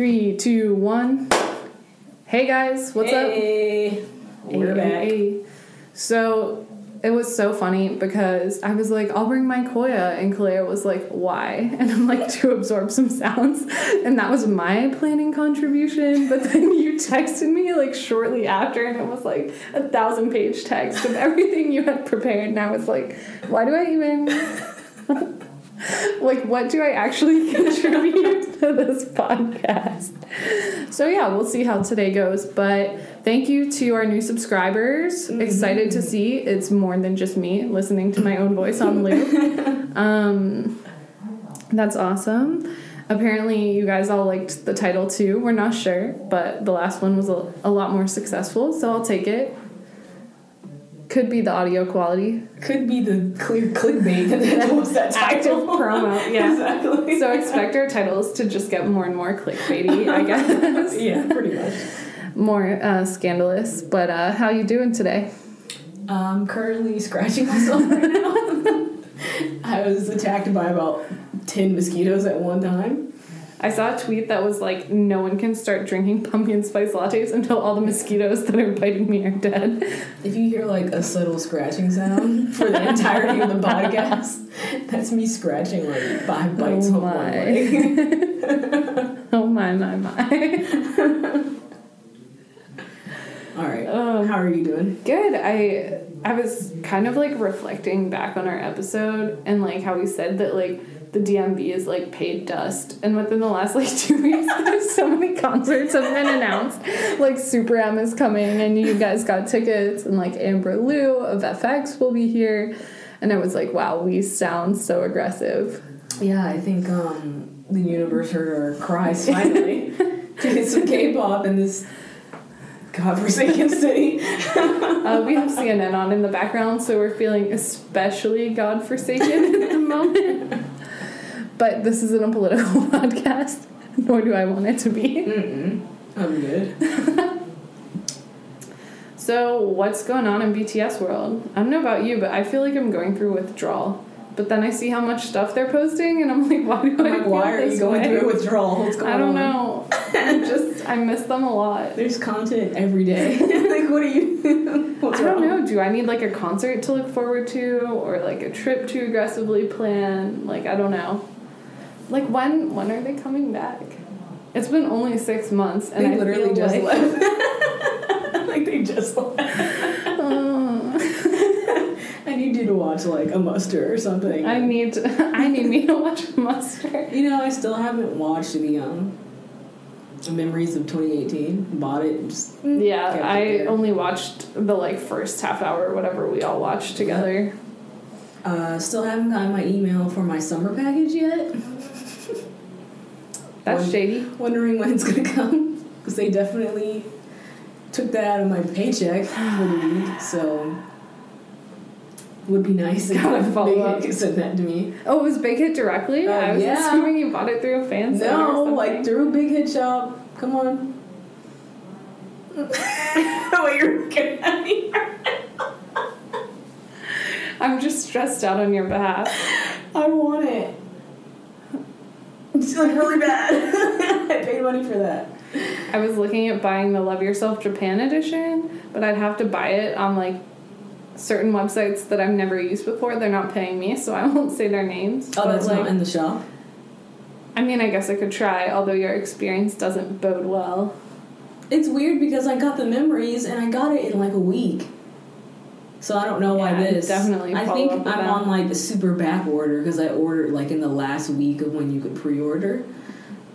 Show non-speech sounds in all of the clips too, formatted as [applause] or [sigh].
Three, two, one. Hey guys, what's up? hey, We're Hey, back. So it was so funny because I was like, I'll bring my Koya, and Kalea was like, why? [laughs] And I'm like, to absorb some sounds. And that was my planning contribution. But then [laughs] you texted me like shortly after, and it was like a thousand page text of everything you had prepared. And I was like, why do I even. [laughs] [laughs] like what do I actually [laughs] contribute to this podcast? So yeah, we'll see how today goes. But thank you to our new subscribers. Excited to see it's more than just me listening to my own voice on loop. [laughs] um, that's awesome. Apparently, you guys all liked the title too. We're not sure, but the last one was a, a lot more successful, so I'll take it. Could be the audio quality. Could be the clear clickbait that was that Active title. promo, yeah. [laughs] exactly. So expect our titles to just get more and more clickbaity, I [laughs] guess. yeah, pretty much. more uh, scandalous. But uh, how you doing today? I'm currently scratching myself right now. [laughs] I was attacked by about ten mosquitoes at one time. I saw a tweet that was like, "No one can start drinking [laughs] pumpkin spice lattes until all the mosquitoes that are biting me are dead." If you hear like a subtle scratching sound for the entirety of the podcast, that's me scratching like five bites Oh of one my. leg. [laughs] Oh my my my! All right. Um, How are you doing? Good. I I was kind of like reflecting back on our episode and like how we said that like the DMV is like paid dust, and within the last like [laughs] two weeks, there's so many concerts have been announced. Like Super M is coming, and you guys got tickets, and like Amber Liu of f(x) will be here, and I was like, wow, we sound so aggressive. Yeah, I think um, the universe heard our cries finally to get some K-pop in this godforsaken city. Uh, we have CNN on in the background, so we're feeling especially godforsaken at the moment. [laughs] But this isn't a political [laughs] podcast, nor do I want it to be. Mm-mm. I'm good. [laughs] So, what's going on in BTS world? I don't know about you, but I feel like I'm going through withdrawal. But then I see how much stuff they're posting, and I'm like, [laughs] why do I'm I like, feel why are this you going way? through withdrawal? What's going I don't on? know. I just I miss them a lot. There's content every day. like, what are you? What's I don't wrong? know. Do I need like a concert to look forward to, or like a trip to aggressively plan? Like I don't know. Like when when are they coming back? It's been only six months, and They I literally feel just like, left. [laughs] like they just left. Uh, I need you to watch like a muster or something. I need to, [laughs] I need me to watch muster. You know, I still haven't watched the um, Memories of 2018. Bought it. and Just Yeah, Kept it I only watched the like first half hour or whatever we all watched together. uh, still haven't gotten my email for my summer package yet. That's One- shady. Wondering when it's gonna come because they definitely took that out of my paycheck for the week. So would be nice if Gotta Big follow Hit up. send that to me. Oh, it was Big Hit directly? Uh, I was yeah. assuming you bought it through a fan No, like through a Big Hit Shop. Come on. [laughs] Wait, you're looking at me. I'm just stressed out on your behalf. I want it. [laughs] It's like really bad. [laughs] I paid money for that. I was looking at buying the Love Yourself Japan edition, but I'd have to buy it on like certain websites that I've never used before. They're not paying me, so I [laughs] won't say their names. Oh, but, that's like, not in the shop. I mean, I guess I could try, although your experience doesn't bode well. It's weird because I got the memories and I got it in like a week. So I don't know why Yeah, this. definitely I think I'm them. on like the super back order because I ordered like in the last week of when you could pre-order.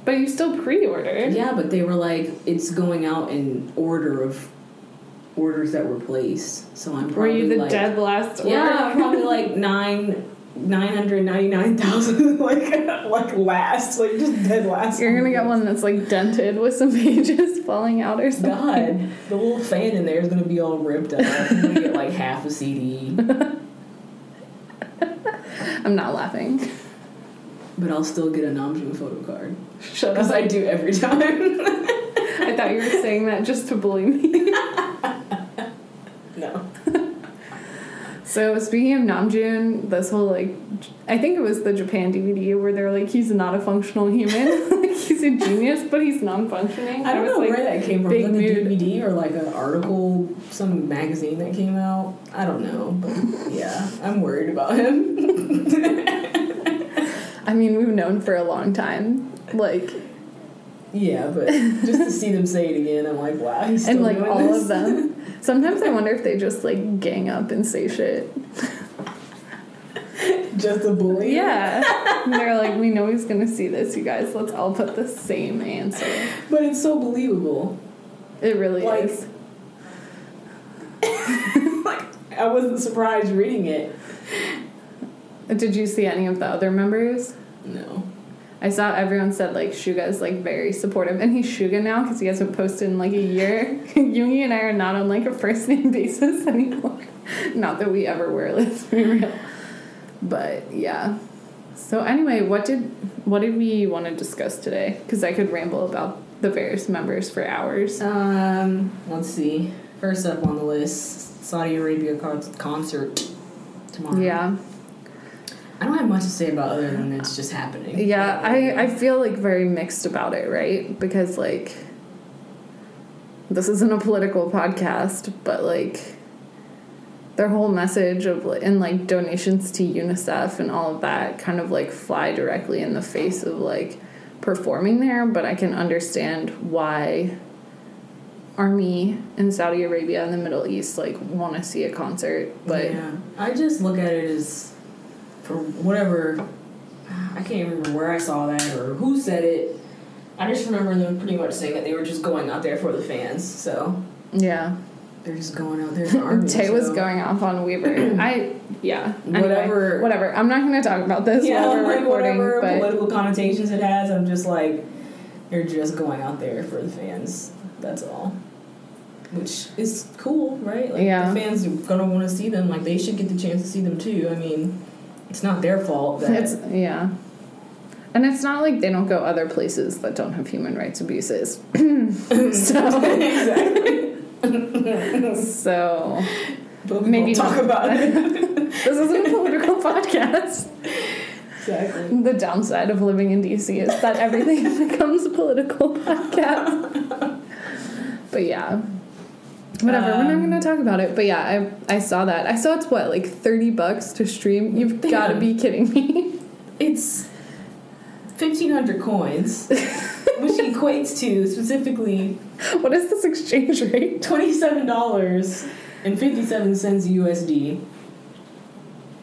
But you still pre-ordered. Yeah, but they were like it's going out in order of orders that were placed. So I'm probably Were you the like, dead last order? Yeah, probably like [laughs] nine. Nine hundred ninety nine thousand, [laughs] like like last, like just dead last. You're gonna get one that's like dented with some [laughs] pages falling out or something. God, the little fan in there is gonna be all ripped up. Gonna get like [laughs] half a CD, I'm not laughing. but I'll still get a Namjoon photo card Shut because up. I do every time. I thought you were saying that just to bully me. no. So speaking of Namjoon, this whole like I think it was the Japan DVD where they're like, he's not a functional human. [laughs] like he's a genius, but he's non-functioning. I don't was know like, where that came from. a mood. DVD or like an article, some magazine that came out. I don't know, but [laughs] yeah, I'm worried about him. [laughs] I mean, we've known for a long time. Like, yeah, but just to see them say it again, I'm like, wow, he's still and like all this. of them. Sometimes I wonder if they just like gang up and say shit. just a bully. Yeah. And they're like, we know he's gonna see this, you guys. Let's all put the same answer. but it's so believable. It really Like- is. [laughs] like I wasn't surprised reading it. Did you see any of the other members? No. I saw everyone said like Suga's like very supportive, and he's Suga now because he hasn't posted in like a year. [laughs] Yoongi and I are not on like a first name [laughs] basis anymore. not that we ever were, let's be real. But yeah. So anyway, what did what did we want to discuss today? Because I could ramble about the various members for hours. Um, let's see. First up on the list, Saudi Arabia concert tomorrow. Yeah, I don't have much to say about other than it's just happening. yeah. I I feel like very mixed about it, right? Because like this isn't a political podcast, but like their whole message of and like donations to UNICEF and all of that kind of like fly directly in the face of like performing there. But I can understand why army in Saudi Arabia and the Middle East like want to see a concert, but yeah, I just look at it as for whatever. I can't remember where I saw that or who said it. I just remember them pretty much saying that they were just going out there for the fans. So yeah. they're just going out there for [laughs] army. Tae was going off on Weverse. [clears throat] I yeah. Anyway, Whatever- Whatever. I'm not going to talk about this Yeah, while we're like recording. whatever But political connotations it has, I'm just like, they're just going out there for the fans. That's all. Which is cool, right? Like Yeah. the fans are gonna want to see them. Like they should get the chance to see them too. I mean, it's not their fault that it's yeah. And it's not like they don't go other places that don't have human rights abuses. [clears throat] so [laughs] exactly. so But we Maybe talk not. about it. [laughs] this isn't a political podcast. exactly. The downside of living in DC is that everything [laughs] becomes a political podcast. but yeah. Whatever, we're not Um, gonna talk about it. But yeah, I I saw that. I saw it's what, like thirty bucks to stream? You've Damn. gotta be kidding me. It's fifteen hundred coins, which [laughs] equates to specifically what is this exchange rate? twenty-seven dollars and fifty-seven cents USD.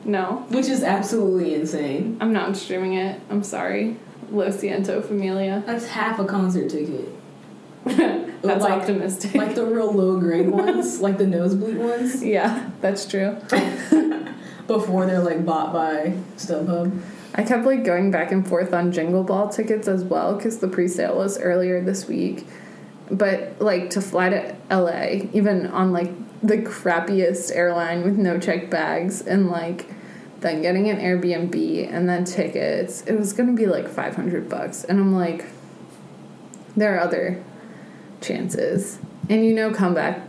No. Which is absolutely insane. I'm not streaming it. I'm sorry. Lo siento, familia. That's half a concert ticket. [laughs] That's Like- optimistic. Like the real low grade [laughs] ones, like the nosebleed ones, yeah, that's true. [laughs] before they're like bought by StubHub. I kept like going back and forth on Jingle Ball tickets as well because the pre-sale was earlier this week. But like to fly to LA, even on like the crappiest airline with no check bags and like then getting an Airbnb and then tickets, it was gonna be like five hundred bucks. And I'm like, there are other chances. And you know comeback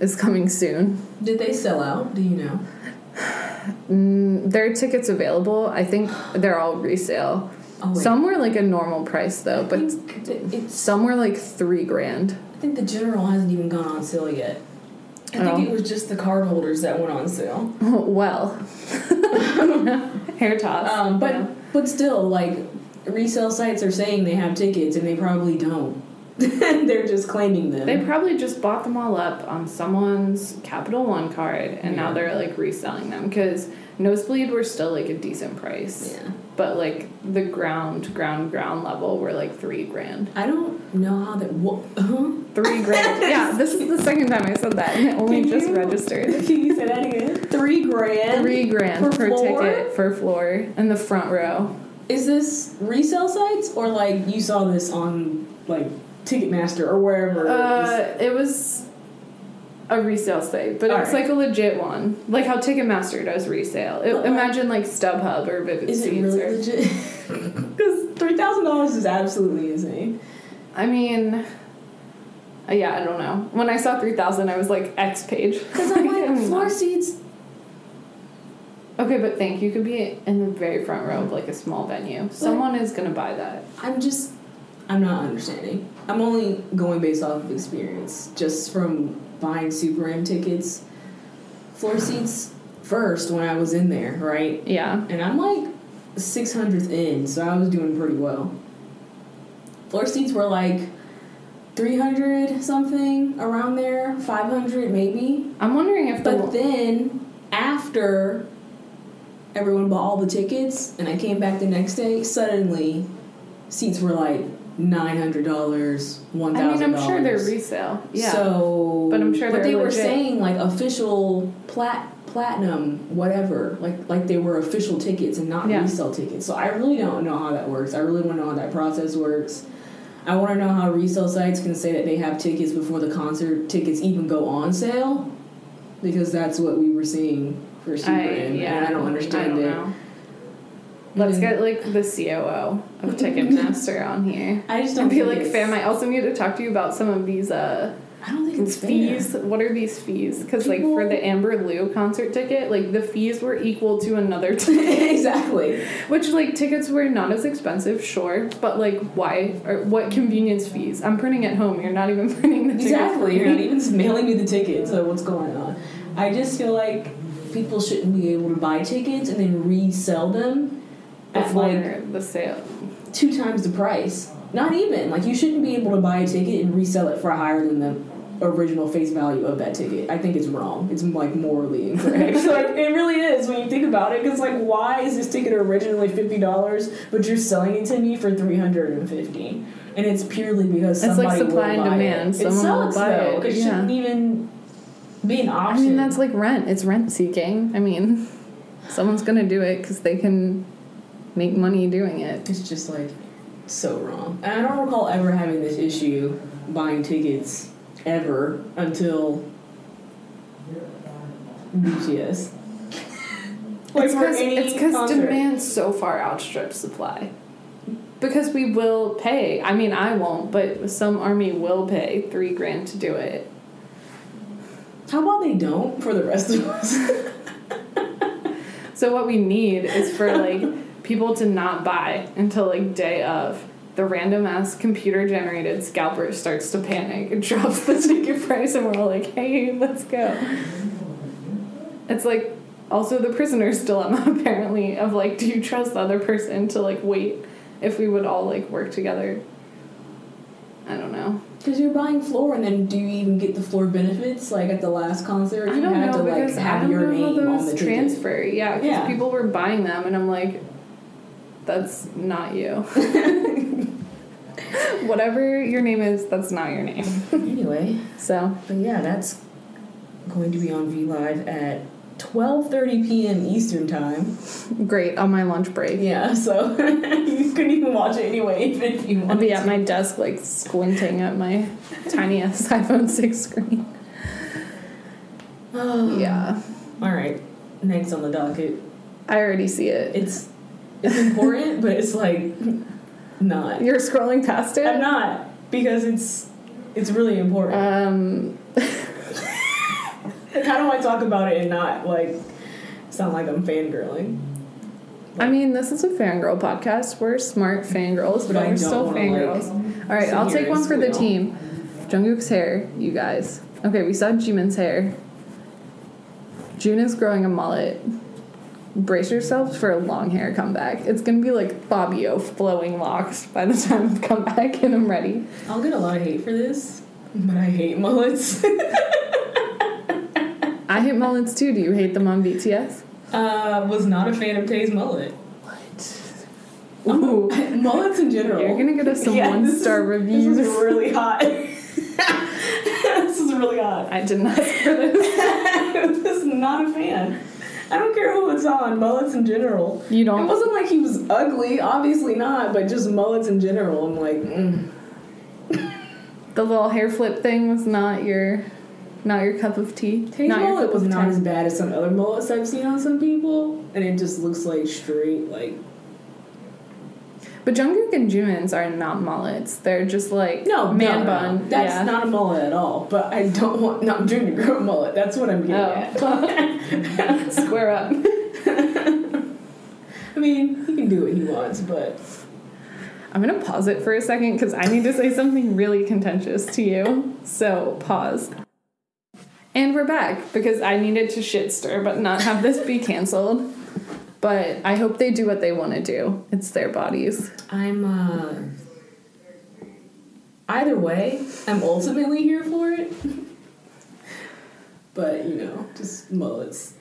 is coming soon. Did they sell out? Do you know? Mm, there are tickets available. I think they're all resale. Oh. Some were like a normal price though, I but it's. some were like three grand. I think the general hasn't even gone on sale yet. I think Oh. it was just the card holders that went on sale. [laughs] well, [laughs] hair toss. Um, but Yeah. but still, like resale sites are saying they have tickets and they probably don't. [laughs] They're just claiming them. they probably just bought them all up on someone's Capital One card, and now they're like reselling them because Nosebleed were still like a decent price, yeah. but like the ground, ground, ground level were like three grand. I don't know how that. Huh? Three grand. [laughs] yeah, this is the second time I said that, and it only Can just you- registered. [laughs] Can you say that again? Three grand. Three grand Per per, ticket for floor in the front row. Is this resale sites or like you saw this on like Ticketmaster or wherever? Uh, it was a resale site, but it was Alright. like a legit one, like how Ticketmaster does resale. It, like- imagine like StubHub or Vivid is it really or, legit? [laughs] Because three thousand dollars is absolutely insane. I mean, uh, yeah, I don't know. When I saw three thousand, I was like X page. [laughs] Because I'm like floor seats. Okay, but think you could be in the very front row of like a small venue. Someone is gonna buy that. I'm just, I'm not understanding. I'm only going based off of experience, just from buying Super M tickets, floor seats first when I was in there, right? Yeah. And I'm like 600th in, so I was doing pretty well. Floor seats were like 300 something around there, 500 maybe. I'm wondering if the But then after everyone bought all the tickets and I came back the next day, suddenly seats were like nine hundred dollars, one I mean, I'm sure they're resale. Yeah. So, But I'm sure but they were saying like official plat platinum whatever, like like they were official tickets and not Yeah. resale tickets. So I really don't know how that works. I really want to know how that process works. I want to know how resale sites can say that they have tickets before the concert tickets even go on sale, because that's what we were seeing for Super I, yeah, and I don't understand I don't it. know. Let's Mm. get like the COO of Ticketmaster on here. I just don't be think like, it's- fam, I also need to talk to you about some of these uh I don't think it's fair. fees. What are these fees? Because like for the Amber Liu concert ticket, like the fees were equal to another [laughs] ticket. exactly. Which like tickets were not as expensive, sure, but like why or what convenience fees? I'm printing at home. You're not even [laughs] printing the ticket. Exactly. You're not even mailing me the ticket. So what's going on? I just feel like people shouldn't be able to buy tickets and then resell them at before like the sale. two times the price. Not even like you shouldn't be able to buy a ticket and resell it for higher than the original face value of that ticket. I think it's wrong. It's like morally incorrect. [laughs] [laughs] like it really is when you think about it. Because like, why is this ticket originally fifty dollars, but you're selling it to me for three hundred and fifty? And it's purely because It's like somebody supply will and buy demand. It, Someone it will sucks buy though. it, It yeah. shouldn't even be an option. I mean, that's like rent. It's rent seeking. I mean, [laughs] someone's gonna do it because they can make money doing it. It's just like so wrong. And I don't recall ever having this issue buying tickets ever until BTS. [laughs] Like it's because it's because demand so far outstrips supply. Because we will pay. I mean, I won't, but some army will pay three grand to do it. How about they don't for the rest of us? [laughs] So what we need is for like [laughs] people to not buy until like day of. The random ass computer generated scalper starts to panic and [laughs] drops the ticket price, and we're all like, "Hey, let's go." It's like also the prisoner's dilemma [laughs] apparently of like, do you trust the other person to like wait if we would all like work together? I don't know. Because you're buying floor, and then do you even get the floor benefits? Like at the last concert, I you don't had know to like have your name on the those ticket. transfer. Yeah, because Yeah. people were buying them, and I'm like, that's not you. [laughs] Whatever your name is, that's not your name. Anyway, [laughs] So but yeah, that's going to be on V Live at 12:30 p.m. Eastern time. great on my lunch break. Yeah, so [laughs] you couldn't even watch it anyway if, you I'll wanted be at my desk like squinting at my tiny ass iPhone six screen. to. [sighs] Yeah, All right, next on the docket. I already see it. It's it's important, but it's like not. You're scrolling past it. I'm not because it's it's really important. Um, how do I talk about it and not like sound like I'm fangirling? I mean, this is a fangirl podcast. We're smart fangirls, but, But we're still fangirls. like, All right, I'll take one for the team. Jungkook's hair, you guys. Okay, we saw Jimin's hair. Joon is growing a mullet. Brace yourselves for a long hair comeback. It's gonna be like Fabio flowing locks by the time I've come back and I'm ready. I'll get a lot of hate for this, but I hate mullets. [laughs] I hate mullets too. Do you hate them on BTS? uh, was not a fan of Tae's mullet. What? [laughs] Ooh, mullets in general. you're gonna get us some Yeah, one star reviews. This is really hot. [laughs] this is really hot. I didn't ask for this. this is not a fan. I don't care who it's on, mullets in general. You don't. It wasn't like he was ugly, obviously not, but just mullets in general. I'm like, mm. [laughs] The little hair flip thing was not your, not your cup of tea. Tae's not mullet was not as bad as some other mullets I've seen on some people, and it just looks like straight, like But Jungkook and Jimin's are not mullets. They're just like no man no, bun. no. That's yeah. not a mullet at all. But I don't want not Joon to grow a mullet. That's what I'm getting Oh. at. [laughs] Square up. I mean, he can do what he wants, but I'm gonna pause it for a second because I need to say something really contentious to you. So pause. And we're back because I needed to shit stir but not have this be canceled. But I hope they do what they want to do. It's their bodies. I'm uh either way, I'm ultimately here for it. [laughs] but you know, just mullets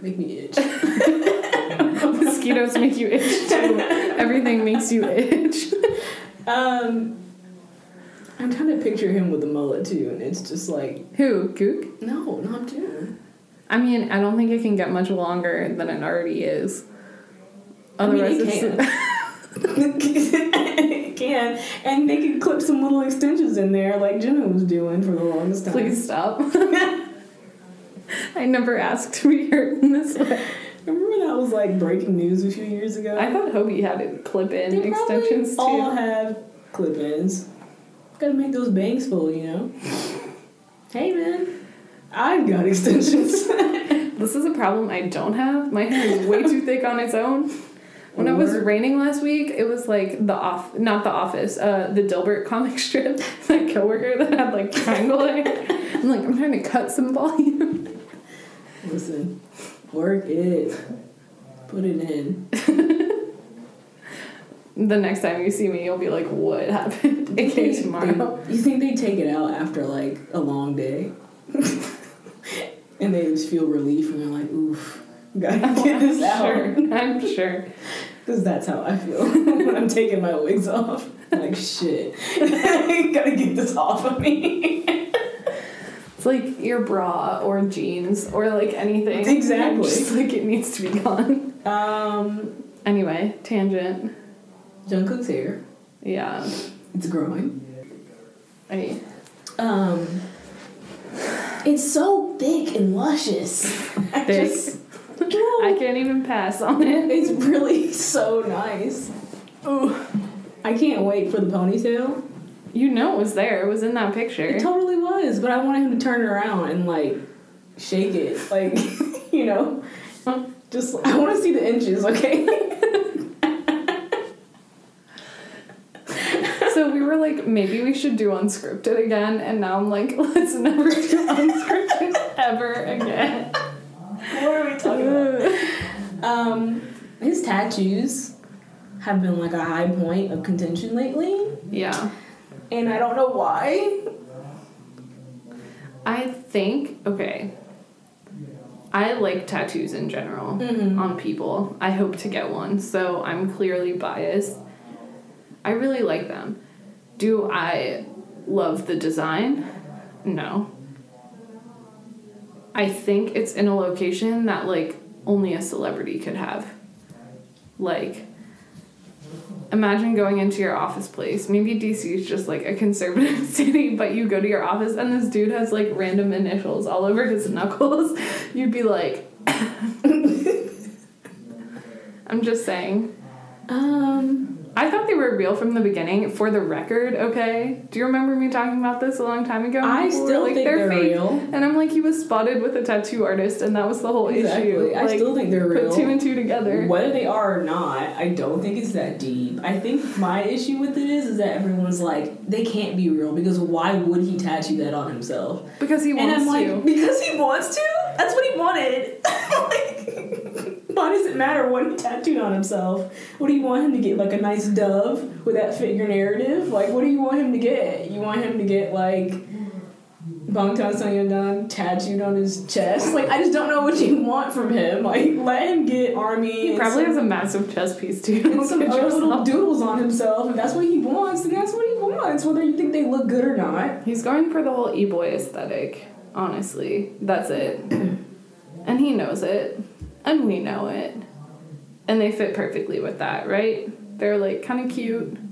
make me itch. [laughs] Mosquitoes make you itch too. Everything makes you itch. [laughs] um I'm trying to picture him with a mullet too, and it's just like Who? Kook? no, not too. I mean, I don't think it can get much longer than it already is. I mean, Otherwise, it can. [laughs] it can, and they can clip some little extensions in there, like Jenna was doing for the longest time. please stop. [laughs] I never asked to be hurt in this way. Remember that was like breaking news a few years ago. I thought Hobi had it clip in They probably extensions all too. have clip-ins. Gotta make those bangs full, you know. [laughs] hey man, I've got extensions. [laughs] This is a problem I don't have. My hair is way too thick on its own. When it was raining last week, it was like the off, not the office, uh, the Dilbert comic [laughs] strip. That coworker that had like triangle hair. I'm like, I'm trying to cut some volume. Listen, work it, put it in. [laughs] The next time you see me, you'll be like, what happened? Okay, tomorrow. They, you think they take it out after like a long day, and they just feel relief, and they're like, "Oof, gotta [laughs] get this out." Sure, I'm sure. Because [laughs] [laughs] that's how I feel when I'm taking my wigs off. I'm like, shit, gotta get this off of me. It's like your bra or jeans or like anything. Exactly. Just like it needs to be gone. Um, Anyway, tangent. Jungkook's hair, Yeah. it's growing. I, Um, it's so thick and luscious. I Thick. just- I can't even pass on it. [laughs] It's really so nice. Ooh. I can't wait for the ponytail. You know it was there. It was in that picture. It totally was, but I wanted him to turn it around and like shake it, like [laughs] you know, just I want to see the inches, okay? [laughs] were like, maybe we should do unscripted again, and now I'm like, [laughs] let's never do unscripted [laughs] ever again. what are we talking about? [laughs] Um, his tattoos have been like a high point of contention lately, yeah. and I don't know why. I think, okay. I like tattoos in general Mhm. on people. I hope to get one, so I'm clearly biased. I really like them. Do I love the design? No. I think it's in a location that like only a celebrity could have. Like imagine going into your office place. Maybe DC is just like a conservative [laughs] city, but you go to your office and this dude has like random initials all over his [laughs] knuckles. You'd be like [laughs] I'm just saying. Um, I thought they were real from the beginning. For the record, okay. Do you remember me talking about this a long time ago? I People still think they're real. And I'm like, he was spotted with a tattoo artist, and that was the whole Exactly. issue. I Like, still think they're real. Put two and two together. Whether they are or not, I don't think it's that deep. I think my issue with it is, is that everyone's like, they can't be real because why would he tattoo that on himself? Because he And wants I'm like, to. because he wants to? That's what he wanted. [laughs] like, why does it matter what he tattooed on himself? What do you want him to get? Like a nice dove with that figure narrative? Like, what do you want him to get? You want him to get like Bangtan Sonyeondan tattooed on his chest? Like, I just don't know what you want from him. Like, let him get army. He probably some- has a massive chest piece too. and some other little doodles on himself. If that's what he wants, then that's what he wants. Whether you think they look good or not. He's going for the whole e-boy aesthetic. Honestly, that's it. [clears throat] And he knows it, and we know it, and they fit perfectly with that, right? They're like kind of cute. [laughs]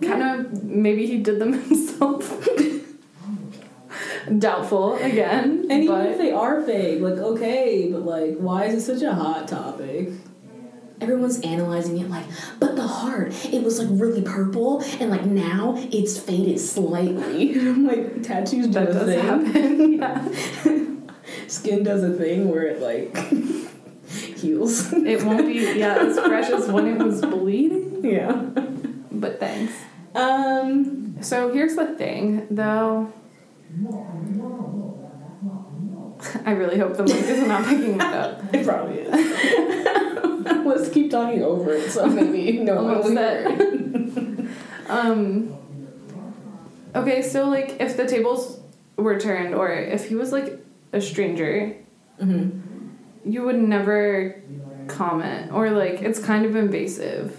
Kind of maybe he did them [laughs] himself. [laughs] Doubtful again, And even but if they are fake, like okay, but like why is it such a hot topic? Everyone's analyzing it like, but the heart, it was like really purple, and like now it's faded slightly. I'm like, tattoos do that a does thing. happen. yeah. Skin does a thing where it like [laughs] heals. It won't be yeah as fresh as when it was bleeding. yeah. But thanks. Um. So here's the thing, though. I really hope the mic is not picking that up. [laughs] It probably is. [laughs] Let's keep talking over it, so maybe no one will it. Um. Okay, so like if the tables were turned, or if he was like a stranger, Mhm. you would never comment, or like it's kind of invasive.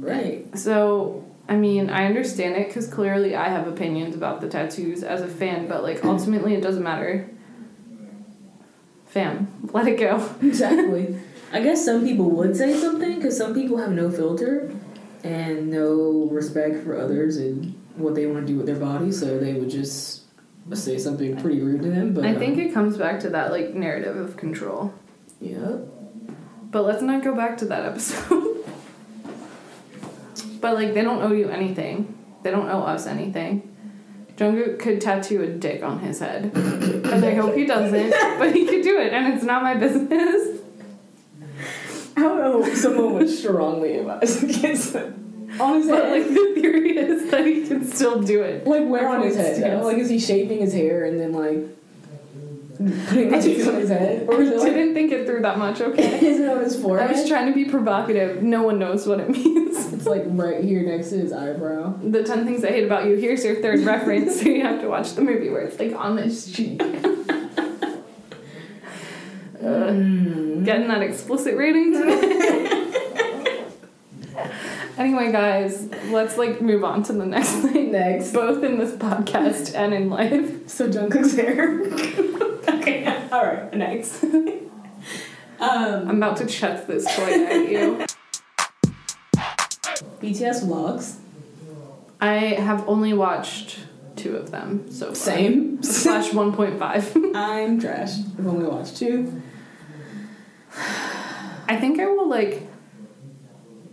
Right. So, I mean, I understand it because clearly I have opinions about the tattoos as a fan, but like [clears throat] ultimately it doesn't matter. Fam, let it go. Exactly. [laughs] I guess some people would say something because some people have no filter and no respect for others and what they want to do with their body, so they would just say something pretty rude to him. But I think um, it comes back to that like narrative of control. yeah. But let's not go back to that episode. [laughs] but like they don't owe you anything. They don't owe us anything. Jungkook could tattoo a dick on his head. and I hope he doesn't, but he could do it and it's not my business. [laughs] I don't know if someone would strongly advise against it. On his But head. like the theory is that he can still do it. Like where on his head? though? Like is he shaving his hair and then like putting the cheeks on his head? Or is [laughs] I it like didn't think it through that much, okay? [laughs] is it on his forehead? I was trying to be provocative. No one knows what it [laughs] means. it's like right here next to his eyebrow. The 10 things I hate about you. Here's your third reference, so you have to watch the movie where it's like on his cheek. Uh, Mm. getting that explicit rating today. Anyway, guys, let's like move on to the next thing. Next. Both in this podcast and in life. So Jungkook's hair. okay. All right. Next. um. I'm about to chuck this toy at you. BTS vlogs. I have only watched two of them so far. Same. Slash 1.5. [laughs] I'm trash. I've only watched two. I think I will like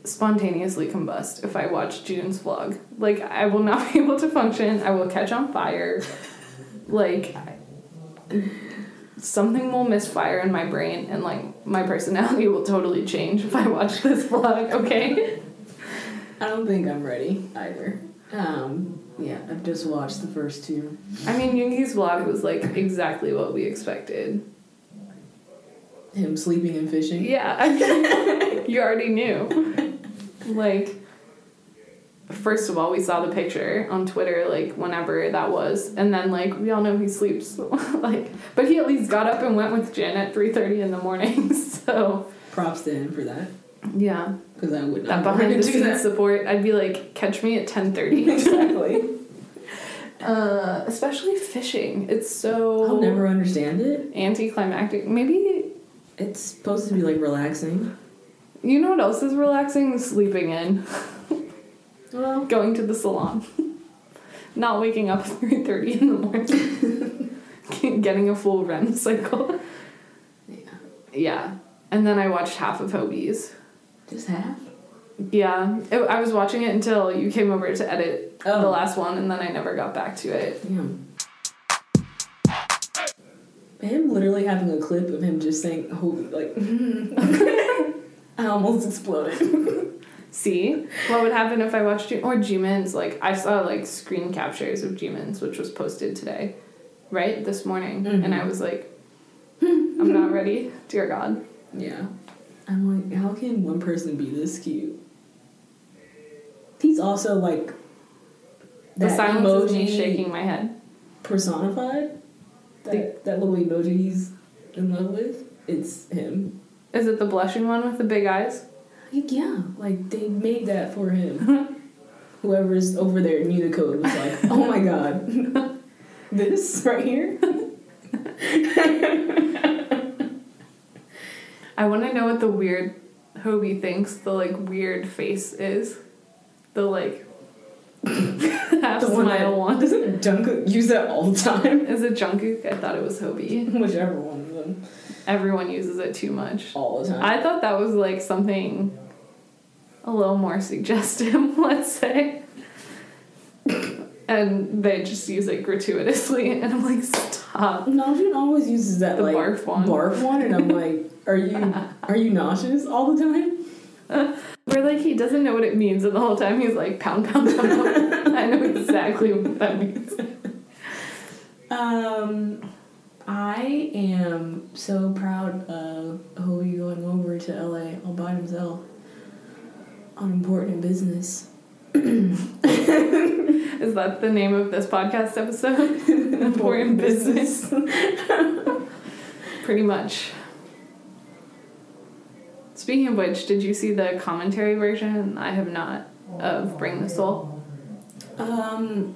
spontaneously combust if I watch Joon's vlog. Like I will not [laughs] be able to function. I will catch on fire. Like something will misfire in my brain and like my personality will totally change if I watch this vlog, okay? I don't think I'm ready either. Um. Yeah. I've just watched the first two. I mean Yoongi's vlog was like exactly what we expected. Him sleeping and fishing. Yeah, [laughs] you already knew. Like, first of all, we saw the picture on Twitter, like, whenever that was. And then, like, we all know he sleeps. [laughs] like, but he at least got up and went with Jin at 3.30 in the morning. [laughs] So, Props to him for that. yeah. Because I would not That [laughs] behind the do scenes that. support, I'd be like, catch me at 10.30. exactly. uh, especially fishing. It's so I'll never understand it. anticlimactic. Maybe, It's supposed to be like relaxing. You know what else is relaxing? Sleeping in. Well, going to the salon, not waking up at three thirty in the morning, getting a full REM cycle. yeah. Yeah, and then I watched half of Hobi's. Just half. Yeah, it, I was watching it until you came over to edit the Oh. last one, and then I never got back to it. Damn. Him literally having a clip of him just saying, "Holy," like, [laughs] [laughs] I almost exploded. [laughs] See what would happen if I watched G- or Jimin's? Like I saw like screen captures of Jimin's, which was posted today, right this morning, Mhm. and I was like, I'm not ready. Dear God. yeah, I'm like, how can one person be this cute? He's also like The that silence emoji shaking my head. personified. That that little emoji he's in love with. It's him. Is it the blushing one with the big eyes? Like, yeah, like they made that for him. [laughs] Whoever's over there knew the code was like, [laughs] oh my god, [laughs] this right here. I want to know what the weird Hobi thinks the like weird face is. The like half The one smile one. Doesn't Jungkook use that all the time? Is it Jungkook? I thought it was Hobi. Whichever one of them, Everyone uses it too much. all the time. I thought that was like something a little more suggestive, [laughs] let's say. And they just use it gratuitously, and I'm like, stop. Namjoon always uses that The like barf one. barf one, and I'm like, are you Are you nauseous all the time? [laughs] Where like he doesn't know what it means, and the whole time he's like pound pound pound. pound. [laughs] I know exactly what that means. Um, I am so proud of Hobi going over to LA all by himself on important business. [laughs] Is that the name of this podcast episode? [laughs] Important business. [laughs] Pretty much. Speaking of which, did you see the commentary version? I have not of Bring the Soul. Um,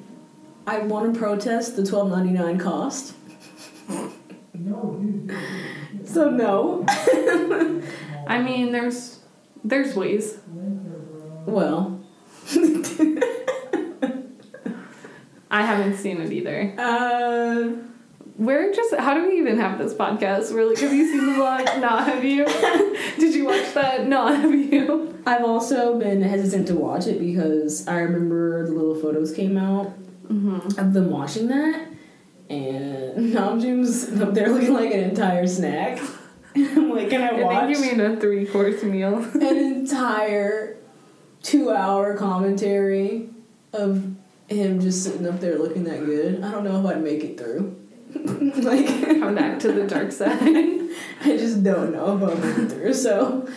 I want to protest the twelve ninety nine cost. So no. [laughs] I mean, there's there's ways. Well, [laughs] I haven't seen it either. uh, We're just how do we even have this podcast? We're have you seen the vlog? [laughs] Not have you? Did you watch that? Not have you? I've also been hesitant to watch it because I remember the little photos came out Mm-hmm. of them watching that, and [laughs] Namjoon's up there looking like an entire snack. [laughs] I'm like, can I I watch think you mean a three course meal. [laughs] an entire two-hour commentary of him just sitting up there looking that good? I don't know if I'd make it through. like, Come back to the dark side. I just don't know if I'll make it through. So.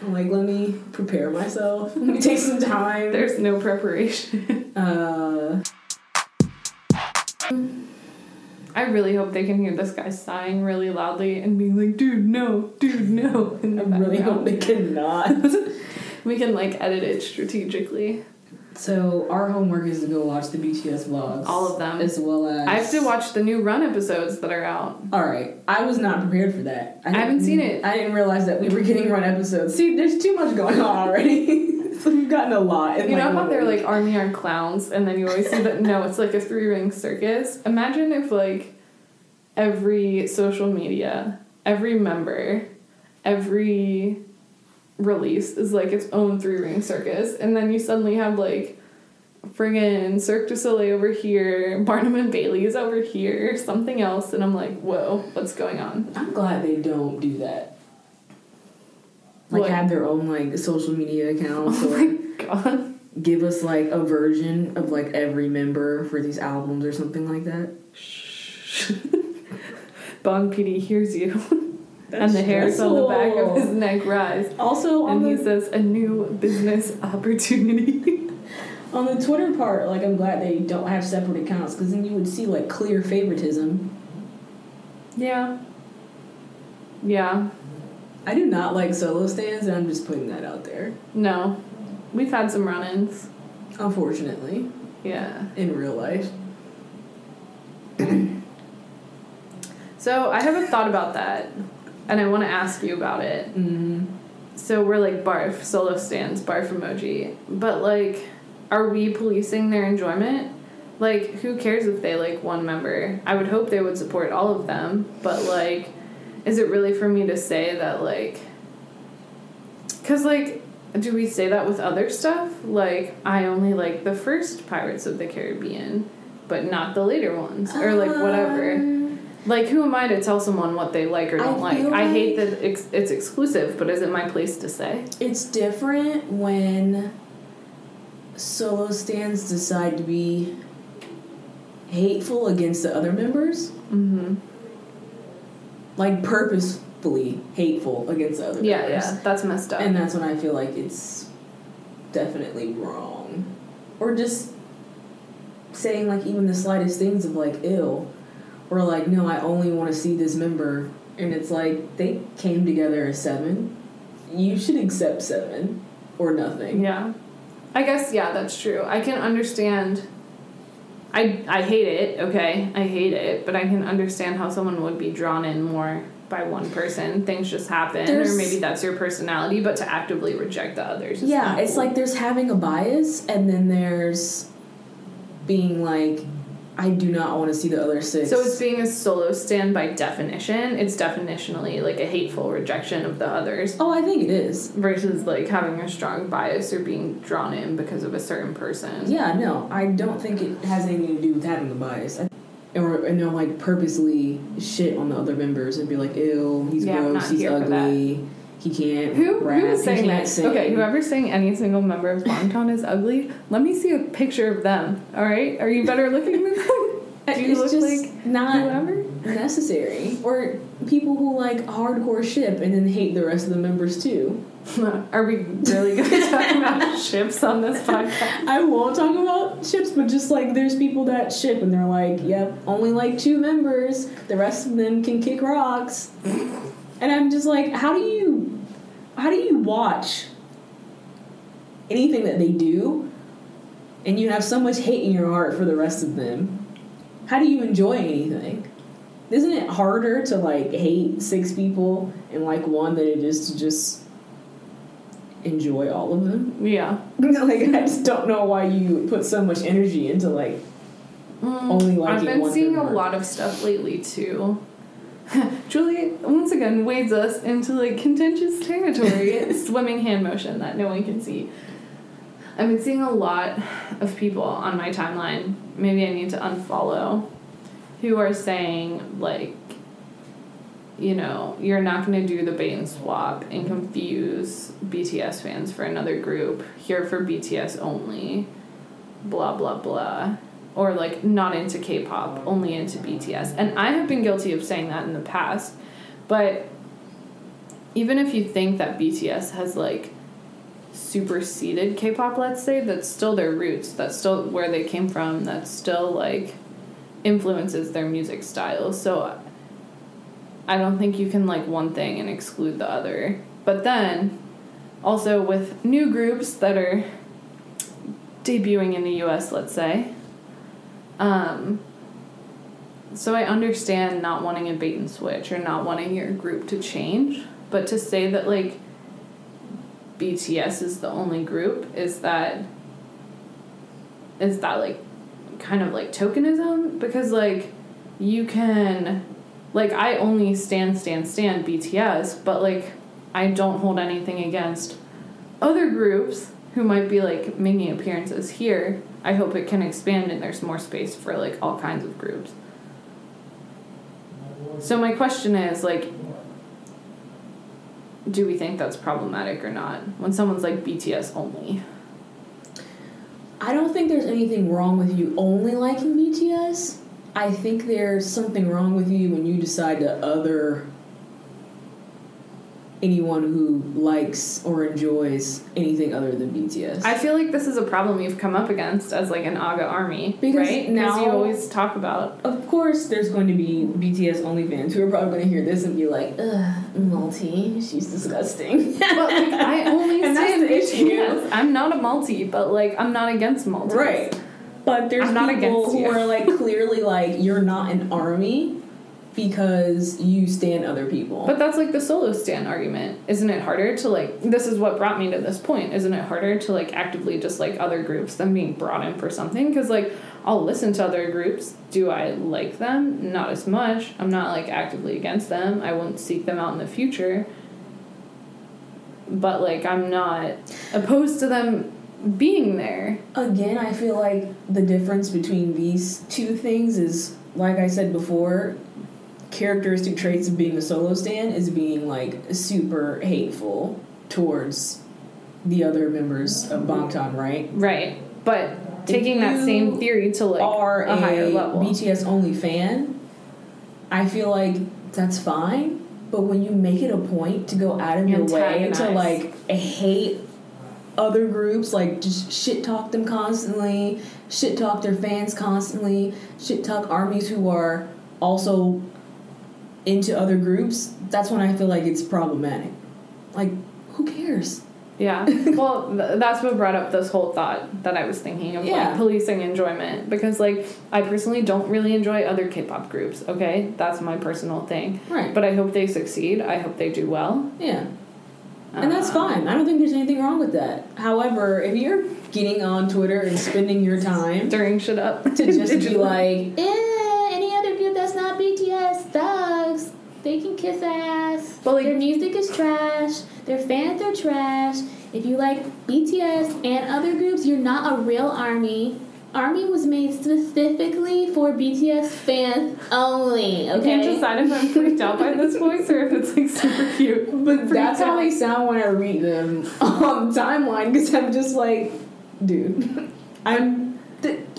I'm like, let me prepare myself. Let me take some time. There's no preparation. Uh, I really hope they can hear this guy sighing really loudly and being like, dude, no, dude, no. In I the really hope they cannot. [laughs] We can like edit it strategically. so our homework is to go watch the BTS vlogs, All of them. as well as I have to watch the new run episodes that are out. All right, I was not prepared for that. I haven't didn't- seen it. I didn't realize that we were getting run episodes. See, there's too much going on already. [laughs] [laughs] so we've gotten a lot. In You like know how one they're week. like army are clowns, and then you always see that no, it's like a three ring circus. Imagine if like every social media, every member, every release is like its own three ring circus, and then you suddenly have like friggin' Cirque du Soleil over here, Barnum and Bailey's over here, something else, and I'm like, whoa, what's going on? I'm glad they don't do that. Like What? have their own like social media accounts Oh or my god. give us like a version of like every member for these albums or something like that. [laughs] Bang PD hears you. [laughs] and the hairs on the back of his neck rise. Also on And he the says a new business opportunity. [laughs] on the Twitter part, like I'm glad they don't have separate accounts because then you would see like clear favoritism. yeah. Yeah. I do not like solo stands, and I'm just putting that out there. No. We've had some run ins. Unfortunately, Yeah. in real life. So I have a thought about that. And I want to ask you about it. Mm-hmm. So we're like barf, solo stands, barf emoji. But like, are we policing their enjoyment? Like, who cares if they like one member? I would hope they would support all of them. But like, is it really for me to say that like. Because like, do we say that with other stuff? Like, I only like the first Pirates of the Caribbean, but not the later ones. Or like, whatever. Like, who am I to tell someone what they like or don't like? feel I hate that it's, it's exclusive, but is it my place to say? It's different when solo stands decide to be hateful against the other members, Mm-hmm. Like purposefully hateful against the other Yeah, members. yeah, that's messed up. And that's when I feel like it's definitely wrong. Or just saying like even the slightest things of like ill. Or like, no, I only want to see this member and it's like they came together as seven. You should accept seven or nothing. yeah, I guess yeah, that's true. I can understand. I I hate it. Okay, I hate it, but I can understand how someone would be drawn in more by one person. Things just happen, or maybe that's your personality. But to actively reject the others, is Yeah, it's cool. like there's having a bias and then there's being like, I do not want to see the other six. So it's being a solo stand by definition. It's definitionally like a hateful rejection of the others oh, I think it is. versus like having a strong bias or being drawn in because of a certain person. Yeah, no, I don't think it has anything to do with having a bias. I, or and they'll like purposely shit on the other members and be like, "Ew, he's Yeah, gross, he's ugly, He can't. Who rap, who is saying that? sing. Okay, whoever's saying any single member of Bangtan is ugly, let me see a picture of them. All right, are you better looking than them? [laughs] Do you it's look just like not whoever? necessary. Or people who like hardcore ship and then hate the rest of the members too. [laughs] Are we really going to talk about [laughs] ships on this podcast? I won't talk about ships, but just like there's people that ship and they're like, yep, only like two members. The rest of them can kick rocks. And I'm just like, how do you, how do you watch anything that they do, and you have so much hate in your heart for the rest of them? How do you enjoy anything? Isn't it harder to like hate six people and like one than it is to just enjoy all of them? Yeah. [laughs] like I just don't know why you put so much energy into like mm, only liking I've been seeing a lot of stuff lately too. [laughs] Julie once again wades us into like contentious territory, [laughs] swimming hand motion that no one can see. I've been seeing a lot of people on my timeline. Maybe I need to unfollow, who are saying like, you know, you're not going to do the bait and swap and confuse BTS fans for another group. Here for BTS only. Blah blah blah or like not into K-pop, only into BTS. And I have been guilty of saying that in the past. But even if you think that BTS has like superseded K-pop, let's say, that's still their roots, that's still where they came from, that's still like influences their music style. So I don't think you can like one thing and exclude the other. But then also with new groups that are debuting in the US, let's say, um, so I understand not wanting a bait and switch or not wanting your group to change, but to say that like BTS is the only group is that is that like kind of like tokenism? Because like you can like I only stand stand stand BTS, but like I don't hold anything against other groups who might be like making appearances here. I hope it can expand and there's more space for like all kinds of groups. So my question is like do we think that's problematic or not when someone's like BTS only? I don't think there's anything wrong with you only liking BTS. I think there's something wrong with you when you decide to other anyone who likes or enjoys anything other than BTS. I feel like this is a problem you've come up against as like an AGA army, Because right? now- you always talk about of course, there's going to be BTS only fans who are probably going to hear this and be like, "Ugh, multi, she's disgusting." [laughs] but like I [laughs] only And that's the issue. I'm not a multi, but like I'm not against multi. Right. But there's I'm not people who are like clearly like you're not an army because you stand other people. But that's like the solo stand argument. Isn't it harder to like this is what brought me to this point. Isn't it harder to like actively dislike other groups than being brought in for something cuz like I'll listen to other groups. Do I like them? Not as much. I'm not like actively against them. I won't seek them out in the future. But like I'm not opposed to them being there. Again, I feel like the difference between these two things is like I said before, characteristic traits of being a solo stand is being like super hateful towards the other members of Bangtan, right? Right. But taking that same theory to like are a higher level. BTS only fan, I feel like that's fine. But when you make it a point to go out of your way to like hate other groups, like just shit talk them constantly, shit talk their fans constantly, shit talk armies who are also into other groups, that's when I feel like it's problematic. Like, who cares? Yeah. [laughs] Well, th- that's what brought up this whole thought that I was thinking of Yeah. like policing enjoyment because like I personally don't really enjoy other K-pop groups, okay? That's my personal thing. Right. But I hope they succeed. I hope they do well. Yeah. And that's Uh, fine. I don't think there's anything wrong with that. However, if you're getting on Twitter and spending your time Stirring shit up. to just be like, [laughs] eh, any other group that's not BTS sucks. They can kiss ass. But, like- their music is trash. Their fans are trash. If you like BTS and other groups, you're not a real army. Army was made specifically for BTS fans only. I can't decide if I'm freaked out by this voice or if it's like super cute. [laughs] But Freaked that's how they sound when I read them [laughs] on timeline because I'm just like, dude, [laughs] I'm.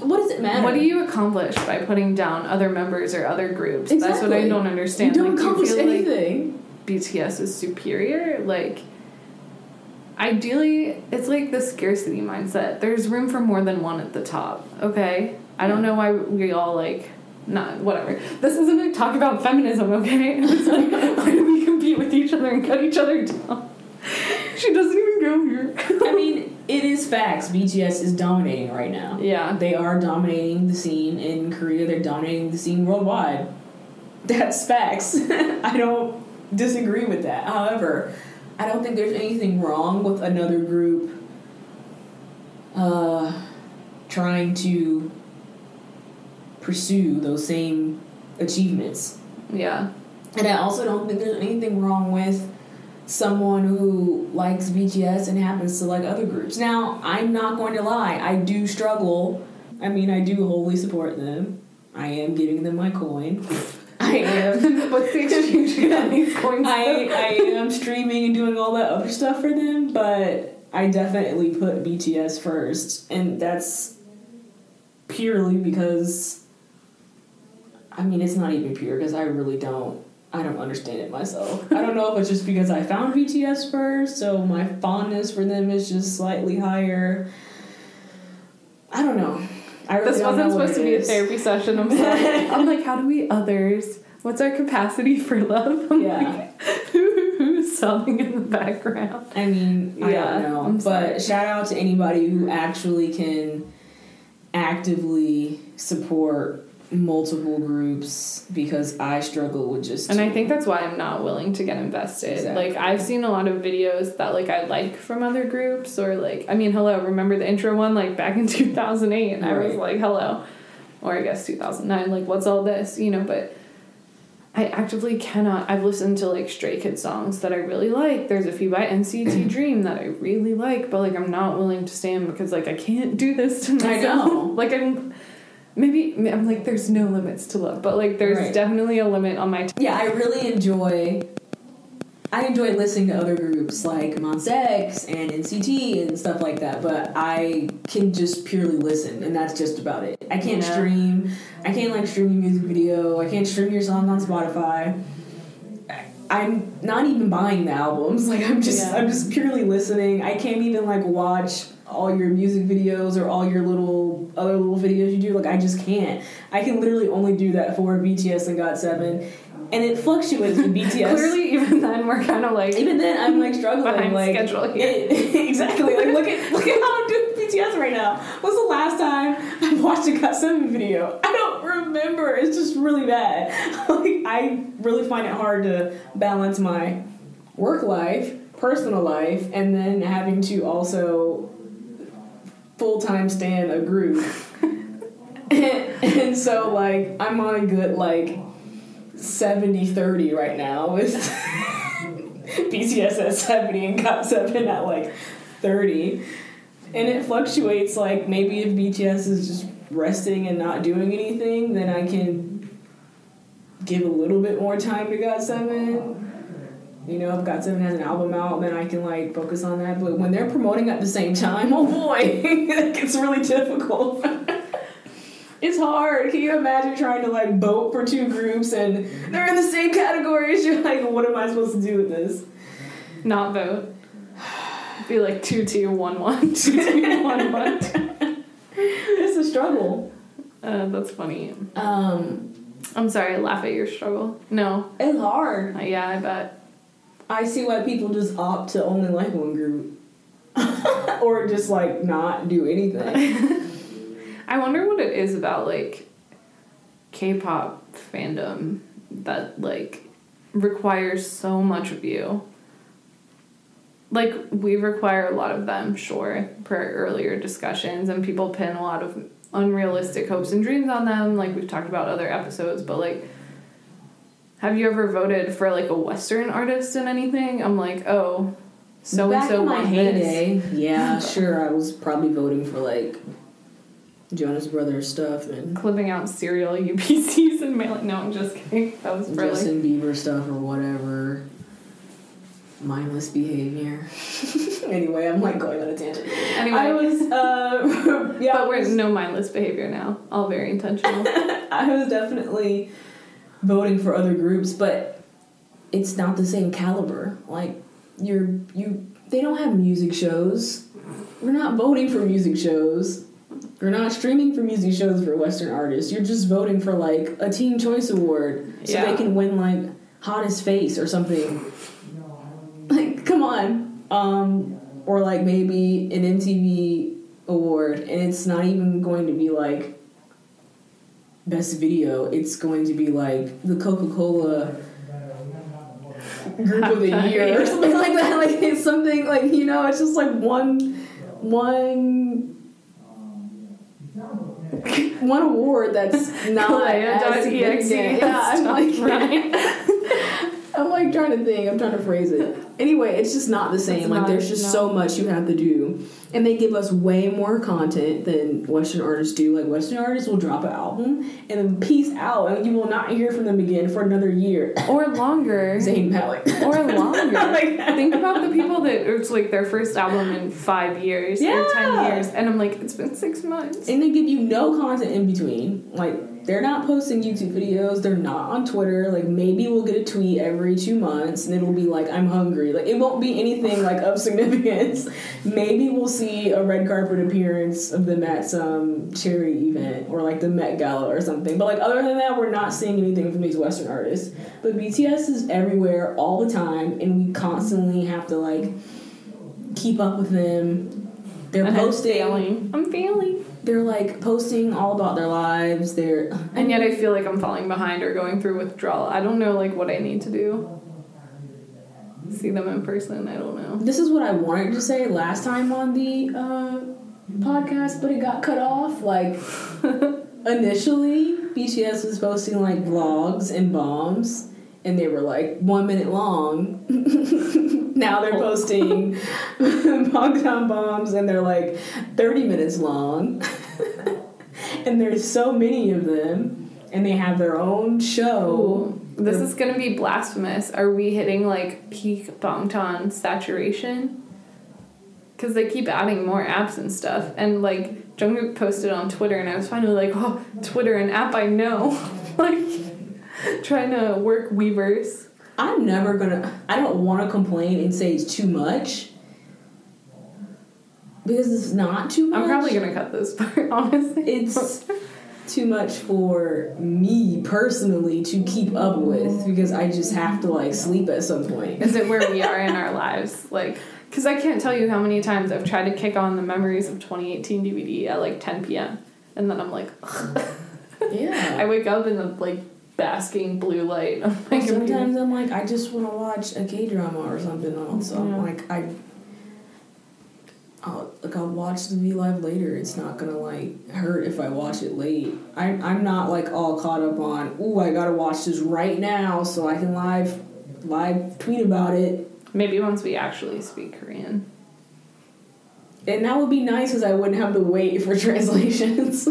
What does it matter? What do you accomplish by putting down other members or other groups? That's what I don't understand. You don't like, do accomplish like anything. BTS is superior? Like, ideally, it's like the scarcity mindset. There's room for more than one at the top. Okay, I don't know why we all like. Not whatever. This isn't a talk about feminism, okay? [laughs] It's like why do we compete with each other and cut each other down? [laughs] She doesn't even go here. I mean, it is facts. BTS is dominating right now. yeah, They are dominating the scene in Korea. They're dominating the scene worldwide. That's facts. [laughs] I don't disagree with that. However, I don't think there's anything wrong with another group uh, trying to pursue those same achievements. yeah. And I also don't think there's anything wrong with someone who likes BTS and happens to like other groups. Now, I'm not going to lie, I do struggle. I mean, I do wholly support them. I am giving them my coin. I am. [laughs] What's the exchange you got these coins? I, I am streaming and doing all that other stuff for them, but I definitely put BTS first. And that's purely because I mean it's not even pure because I really don't I don't understand it myself. I don't know if it's just because I found BTS first, so my fondness for them is just slightly higher. I don't know. I really This wasn't supposed to be a therapy session. I'm sorry. [laughs] I'm like, how do we others? What's our capacity for love? I'm Yeah. like, who, who's [laughs] sobbing in the background? I mean, I Yeah, don't know. But shout out to anybody who actually can actively support multiple groups because I struggle with just And I think that's why I'm not willing to get invested. Exactly. Like I've seen a lot of videos that like I like from other groups or like I mean hello, remember the intro one like back in [laughs] 2008 and I was like hello. Or I guess 2009 like what's all this, you know, but I actively cannot. I've listened to like Stray Kids songs that I really like. There's a few by NCT [clears throat] Dream that I really like, but like I'm not willing to stand because like I can't do this to myself. I know. [laughs] like I'm maybe I'm like there's no limits to love, but like there's Right. definitely a limit on my time. Yeah, I really enjoy. I enjoy listening to other groups like Monsta X and NCT and stuff like that, but I can just purely listen, and that's just about it. I can't Yeah. stream. I can't like stream your music video. I can't stream your song on Spotify. I'm not even buying the albums. [laughs] Like I'm just Yeah. I'm just purely listening. I can't even like watch all your music videos or all your little other little videos you do. Like I just can't. I can literally only do that for BTS and GOT7 and it fluctuates with [laughs] BTS. Clearly, even then, we're kind of like even then, I'm like struggling. Behind like schedule here. it- [laughs] exactly. Like look at look at how I'm doing BTS right now. When's the last time I watched a GOT7 video? I don't remember. It's just really bad. [laughs] like I really find it hard to balance my work life, personal life, and then having to also full time stand a group. and, [laughs] and so like I'm on a good like 70 30 right now with [laughs] BTS at 70 and GOT7 at like 30. And it fluctuates like maybe if BTS is just resting and not doing anything, then I can give a little bit more time to GOT7. You know, if GOT7 has an album out, and then I can like focus on that. But when they're promoting at the same time, [laughs] oh boy, it gets really difficult. [laughs] it's hard. Can you imagine trying to like vote for two groups and they're in the same categories? You're [laughs] like, what am I supposed to do with this? not vote. [sighs] Be like two two one one two two one one. It's a struggle. Uh, that's funny. Um, I'm sorry. I laugh at your struggle. No. it's hard. Uh, yeah, I bet. I see why people just opt to only like one group. [laughs] or just like not do anything. [laughs] I wonder what it is about like K-pop fandom that like requires so much of you. Like we require a lot of them, sure, per earlier discussions, and people pin a lot of unrealistic hopes and dreams on them, like we've talked about other episodes. But like, have you ever voted for like a Western artist in anything? I'm like, oh, so and so my won this. heyday, yeah, [laughs] sure, I was probably voting for like Jonas Brothers stuff and Clipping out cereal UPCs [laughs] and mailing. No, I'm just kidding. That was really. Justin Bieber stuff or whatever. Mindless behavior. [laughs] anyway, I'm like going on a tangent. Anyway. I was, uh, yeah, but we're was- no mindless behavior now. All very intentional. I was definitely voting for other groups, but it's not the same caliber. Like you're you they don't have music shows. We're not voting for music shows. We're not streaming for music shows for Western artists. You're just voting for like a Teen Choice Award so Yeah. they can win like hottest face or something. Like, come on. Um, or like maybe an MTV award, and it's not even going to be like best video. It's going to be like the Coca Cola group of the year or something like that. Like it's something like you know, it's just like one one one award that's [laughs] not as significant. Yeah, [laughs] I'm like right. [laughs] I'm like trying to think. I'm trying to phrase it. [laughs] Anyway, it's just not the same. It's like not- there's just no. so much you have to do, and they give us way more content than Western artists do. Like Western artists will drop an album and then peace out, and you will not hear from them again for another year. [laughs] Or longer. [laughs] Zayn Malik. Or longer. Like- Think about the people that it's like their first album in five years or ten years, and I'm like, it's been six months. and they give you no content in between. Like they're not posting YouTube videos. They're not on Twitter. Like maybe we'll get a tweet every two months, and it'll be like I'm hungry. Like it won't be anything like of significance. [laughs] Maybe we'll see a red carpet appearance of them at some charity event or like the Met Gala or something. But like other than that, we're not seeing anything from these Western artists. But BTS is everywhere all the time, and we constantly have to like keep up with them. They're And I'm posting failing. I'm failing. They're like posting all about their lives. They're [laughs] And yet I feel like I'm falling behind or going through withdrawal. I don't know like what I need to do. See them in person. I don't know. this is what I wanted to say last time on the uh, podcast, but it got cut off. Like [laughs] initially, BTS was posting like vlogs and bombs, and they were like one minute long. [laughs] now they're oh. posting [laughs] Bangtan bombs, and they're like thirty minutes long. [laughs] and there's so many of them, and they have their own show. Ooh, this is gonna be blasphemous. Are we hitting like peak Bangtan saturation? Because they keep adding more apps and stuff. And like Jungkook posted on Twitter, and I was finally like, oh, Twitter, an app I know. like [laughs] trying to work Weverse. I'm never gonna. I don't want to complain and say it's too much because it's not too much. I'm probably gonna cut this part, [laughs] honestly. It's too much for me personally to keep up with because I just have to like sleep at some point. Is it where we are in our lives? [laughs] Like, because I can't tell you how many times I've tried to kick on the memories of 2018 DVD at like 10 p.m. And then I'm like, Yeah. I wake up in the like basking blue light of my computer. Sometimes I'm like, I just want to watch a K drama or something else. So Yeah. I'm like, I. I'll, like I'll watch the V Live later. It's not gonna like hurt if I watch it late. I'm I'm not like all caught up on. Ooh, I gotta watch this right now so I can live live tweet about it. Maybe once we actually speak Korean. And that would be nice because I wouldn't have to wait for [laughs] translations.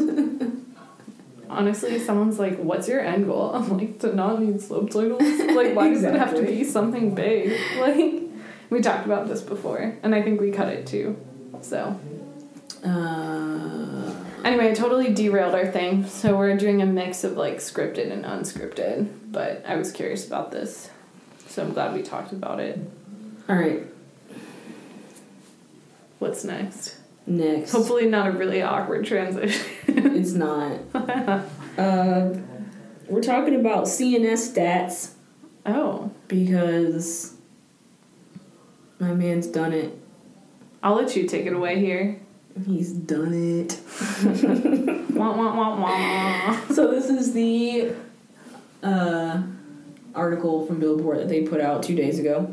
Honestly, someone's like, "What's your end goal?" I'm like, "To not need slope subtitles." Like, why does it have to be something big? [laughs] Like, we talked about this before, and I think we cut it too. So uh, anyway, I totally derailed our thing. So we're doing a mix of like scripted and unscripted. But I was curious about this, so I'm glad we talked about it. all right, What's next? Next. Hopefully, not a really awkward transition. it's not. [laughs] uh, we're talking about CNS stats. oh, because my man's done it. I'll let you take it away here. He's done it. [laughs] Wah wah wah wah. So this is the uh, article from Billboard that they put out two days ago,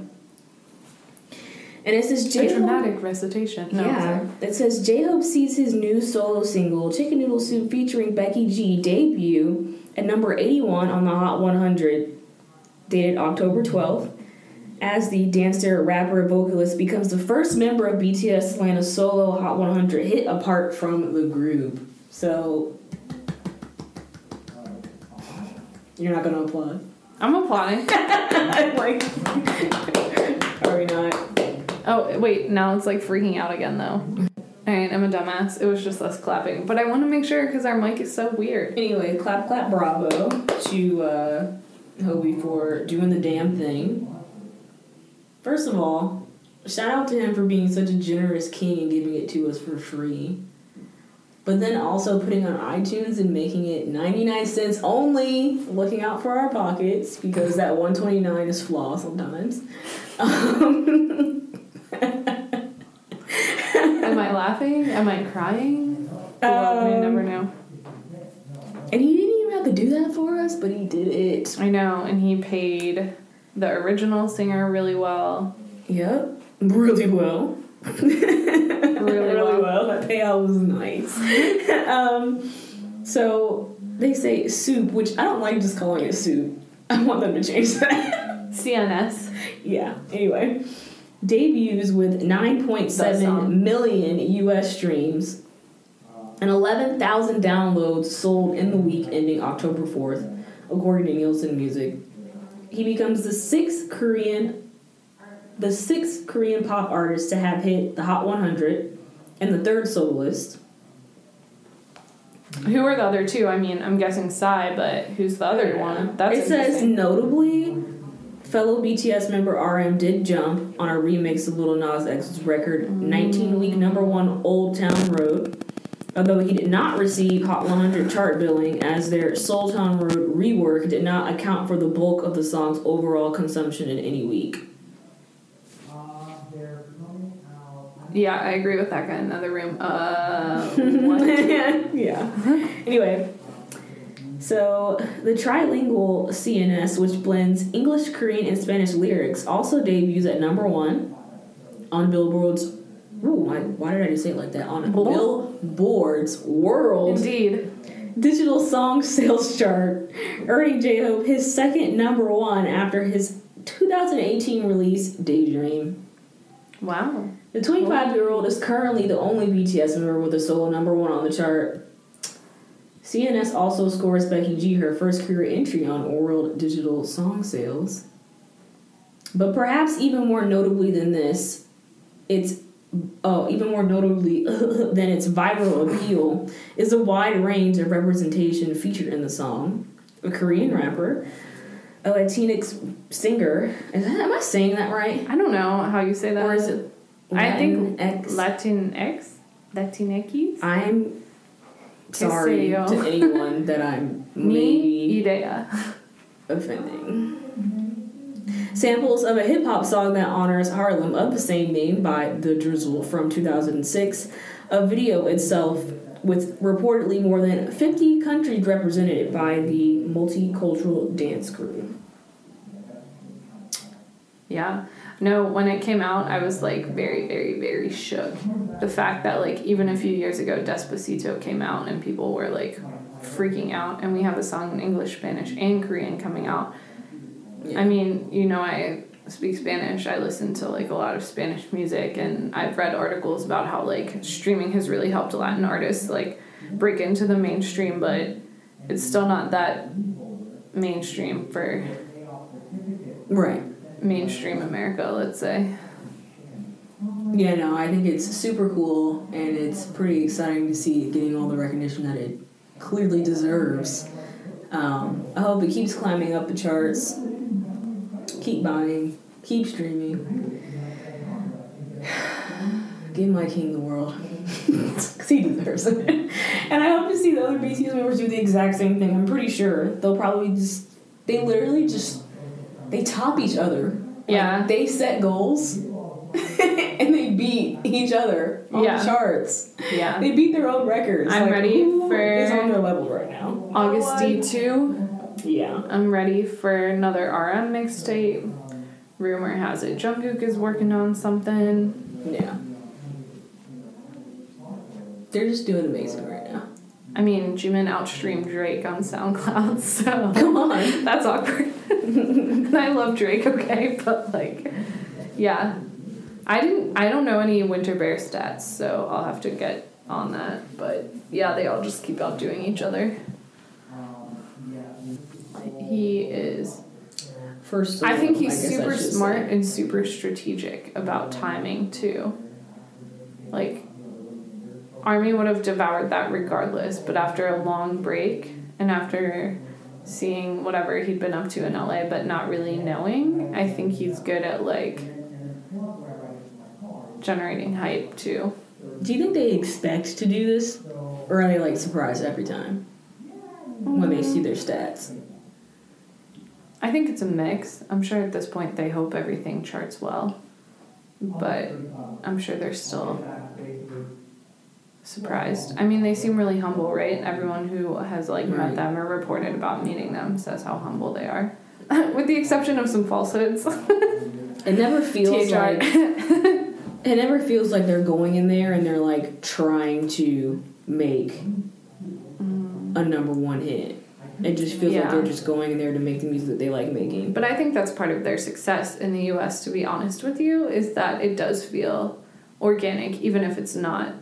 and it says A J dramatic recitation. No, yeah, it says J Hope sees his new solo single "Chicken Noodle Soup" featuring Becky G debut at number eighty-one on the Hot 100, dated October twelfth. As the dancer, rapper, vocalist becomes the first member of BTS to land a solo Hot 100 hit apart from the group. So you're not gonna applaud. I'm applauding. [laughs] Like, are we not? Oh, wait, now it's like freaking out again though. Alright, I'm a dumbass. It was just us clapping. But I want to make sure because our mic is so weird. Anyway, clap, clap, bravo to uh, Hobi for doing the damn thing. First of all, shout out to him for being such a generous king and giving it to us for free. But then also putting on iTunes and making it 99 cents only, looking out for our pockets because that 129 is flaw sometimes. [laughs] Um, [laughs] Am I laughing? Am I crying? well, we Um, never know. and he didn't even have to do that for us, but he did it. I know, and he paid the original singer really well. Yep, really well. Really, [laughs] well. well. That payout was nice. [laughs] um, so they say soup, which I don't like just calling it soup. I want them to change that. CNS. [laughs] yeah. Anyway, debuts with The 9.7 song. million U.S. streams and 11,000 downloads sold in the week ending October 4th, according to Nielsen Music. He becomes the sixth Korean the sixth Korean pop artist to have hit the Hot 100 and the third soloist. Who are the other two? I mean, I'm guessing Psy, but who's the other one? That's it says notably, fellow BTS member RM did jump on a remix of Lil Nas X's record 19 week number one Old Town Road. Although he did not receive Hot 100 chart billing, as their Seoul Town Road rework did not account for the bulk of the song's overall consumption in any week. Yeah, I agree with that guy in the other room. Uh, [laughs] yeah. Anyway, so the trilingual CNS, which blends English, Korean, and Spanish lyrics, also debuts at number one on Billboard's. Ooh, why, why did I just say it like that? On? Billboard's World Indeed. Digital Song Sales Chart, earning J Hope his second number one after his 2018 release, Daydream. Wow. The 25 year old is currently the only BTS member with a solo number one on the chart. CNS also scores Becky G her first career entry on World Digital Song Sales. But perhaps even more notably than this, it's oh, even more notably [laughs] than its viral appeal is the wide range of representation featured in the song. A Korean rapper, a Latinx singer. Is that, am I saying that right? I don't know how you say that. Or is it I think Latinx? Latinx? Latinx? I'm sorry Qué sé yo. to [laughs] anyone that I'm [laughs] Ni maybe idea. offending. Samples of a hip hop song that honors Harlem of the same name by The Drizzle from 2006. A video itself with reportedly more than 50 countries represented by the multicultural dance crew. Yeah. No, when it came out, I was like very, very, very shook. The fact that like even a few years ago, Despacito came out and people were like freaking out, and we have a song in English, Spanish, and Korean coming out. I mean, you know, I speak Spanish. I listen to like a lot of Spanish music, and I've read articles about how like streaming has really helped Latin artists like break into the mainstream, but it's still not that mainstream for Right. Mainstream America, let's say. Yeah, no, I think it's super cool and it's pretty exciting to see it getting all the recognition that it clearly deserves. Um, I hope it keeps climbing up the charts. Keep buying, keep streaming. [sighs] Give my king the world. [laughs] Because he deserves it. and I hope to see the other BTS members do the exact same thing. I'm pretty sure they'll probably just, they literally just, they top each other. Like, Yeah. They set goals [laughs] and they beat each other on Yeah. the charts. Yeah. They beat their own records. I'm Like, ready for- is on their level right now. Agust D2, Yeah. I'm ready for another RM mixtape. Rumor has it Jungkook is working on something. Yeah. They're just doing amazing right now. I mean, Jimin outstreamed Drake on SoundCloud, [laughs] so Come on. that's awkward. and [laughs] I love Drake, okay, [laughs] but like, yeah, I didn't. I don't know any Winter Bear stats, so I'll have to get on that. But yeah, they all just keep outdoing each other. He is. First, I think he's I super smart say. and super strategic about timing too. Like, Army would have devoured that regardless, but after a long break and after seeing whatever he'd been up to in LA but not really knowing, I think he's good at like generating hype too. Do you think they expect to do this, or are they like surprised every time when they see their stats? I think it's a mix. I'm sure at this point they hope everything charts well, but I'm sure they're still surprised. I mean, they seem really humble, right? Everyone who has like Right. met them or reported about meeting them says how humble they are, [laughs] with the exception of some falsehoods. [laughs] It never feels THR. like [laughs] it never feels like they're going in there and they're like trying to make mm. a number one hit. It just feels like they're just going in there to make the music that they like making. But I think that's part of their success in the US, to be honest with you, is that it does feel organic, even if it's not.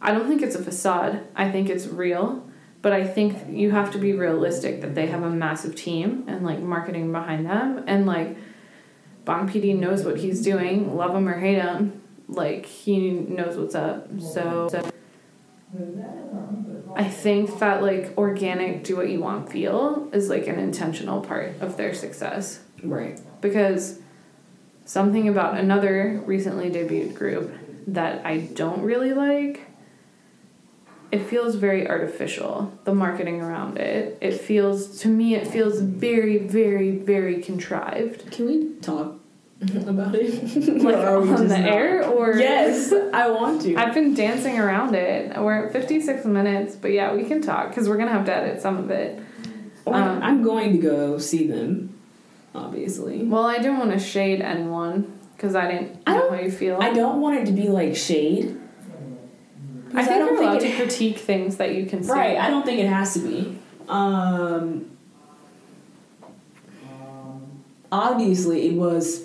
I don't think it's a facade. I think it's real. But I think you have to be realistic that they have a massive team and like marketing behind them. And like Bang PD knows what he's doing, love him or hate him. Like he knows what's up. So, so I think that like organic do what you want feel is like an intentional part of their success Right. because something about another recently debuted group that I don't really like it feels very artificial the marketing around it it feels to me it feels very very very contrived Can we talk about it? [laughs] like on the not? air or Yes, I want to. I've been dancing around it. We're at 56 minutes, but yeah, we can talk because we're gonna have to edit some of it. Um, I'm going to go see them, obviously. Well, I didn't want to shade anyone because I didn't I know don't- how you feel. I don't want it to be like shade. I think don't you're allowed to critique things that you can see. Right, I don't think it has to be. Um, obviously, it was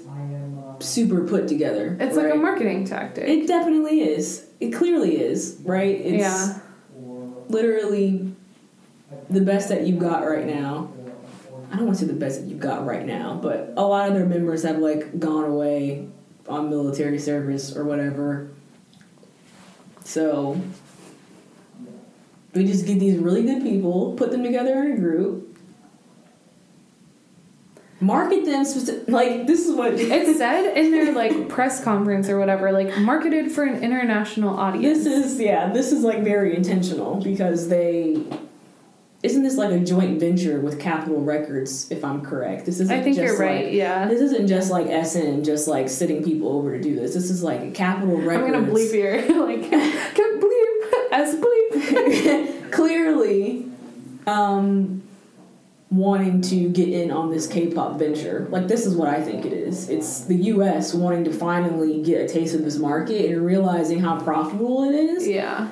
super put together. It's like a marketing tactic. It definitely is. It clearly is, right? It's yeah. literally the best that you've got right now. I don't want to say the best that you've got right now, but a lot of their members have like gone away on military service or whatever. So we just get these really good people, put them together in a group, market them specific. Like this is what It [laughs] said in their like press conference or whatever, like marketed for an international audience. This is yeah, this is like very intentional because they isn't this like a joint venture with Capitol Records, if I'm correct. This isn't I think just you're right. like- yeah. this isn't just like SM just like sitting people over to do this. This is like a Capitol Records. I'm gonna bleep here. [laughs] like, can bleep as bleep. [laughs] clearly um wanting to get in on this K-pop venture. Like this is what I think it is. It's the US wanting to finally get a taste of this market and realizing how profitable it is. Yeah.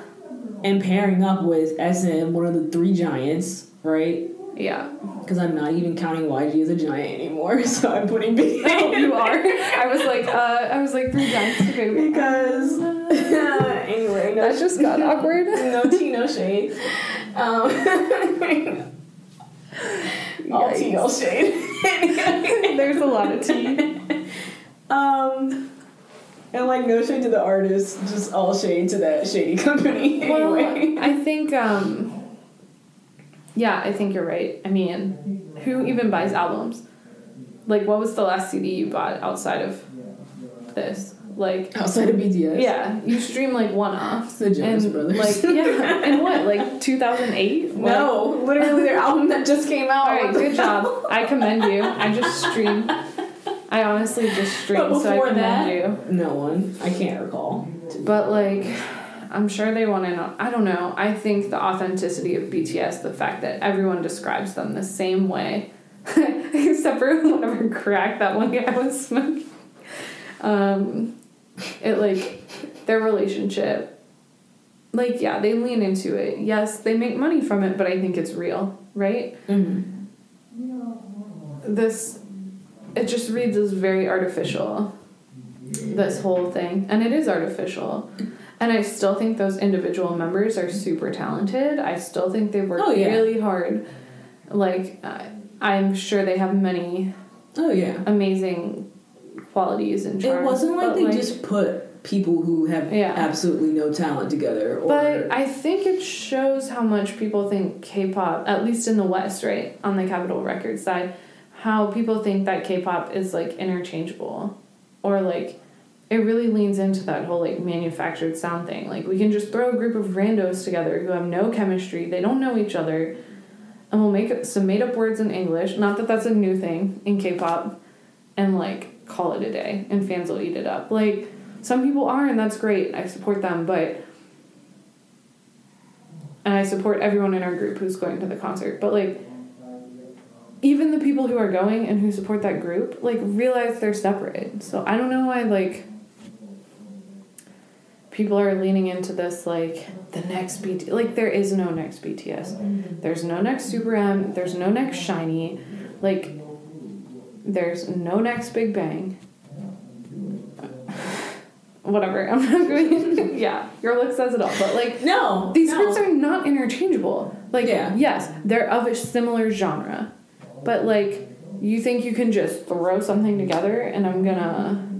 And pairing up with SM, one of the three giants, right? Yeah. Because I'm not even counting YG as a giant anymore, [laughs] so I'm putting Big [laughs] Oh, you are. I was like, uh, I was like three giants. Okay. because [laughs] anyway, no, That just got awkward. no tea, no shade. Um, all tea, all shade. There's a lot of tea. um, and like no shade to the artist, just all shade to that shady [laughs] company. Well, Anyway, I think, um, yeah, I think you're right. I mean, who even buys albums? Like, what was the last CD you bought outside of this? Like, outside of BTS, yeah, you stream like one offs. The Jonas and, Brothers. Like, yeah, and what, like 2008? [laughs] No, literally their album that just came out. All right, good job. I commend you. I just stream. I honestly just stream, But so I commend that- you. No one. I can't recall. But like, I'm sure they want to know. I don't know. I think the authenticity of BTS, the fact that everyone describes them the same way, [laughs] except for whatever crack that one guy was smoking. Um, it like their relationship. Like yeah, they lean into it. Yes, they make money from it, but I think it's real, right? Mm-hmm. This, it just reads as very artificial. This whole thing, and it is artificial. And I still think those individual members are super talented. I still think they've worked Oh, yeah. really hard. Like, uh, I'm sure they have many Oh yeah. amazing qualities and It wasn't like they just put people who have Yeah. absolutely no talent together. Or But I think it shows how much people think K-pop, at least in the West, right, on the Capitol Records side, how people think that K-pop is like interchangeable, or like it really leans into that whole like manufactured sound thing. Like we can just throw a group of randos together who have no chemistry, they don't know each other, and we'll make some made-up words in English. Not that that's a new thing in K-pop, and like call it a day, and fans will eat it up. Like some people are, and that's great. I support them, but and I support everyone in our group who's going to the concert. But like, even the people who are going and who support that group, like, realize they're separate. So I don't know why like people are leaning into this like the next BT. Like there is no next BTS. There's no next Super M. There's no next SHINee. Like there's no next Big Bang. [laughs] Whatever. I'm not [laughs] going. yeah, your look says it all. But like no, these no. groups are not interchangeable. Like, Yeah. yes, they're of a similar genre, but like, you think you can just throw something together and I'm gonna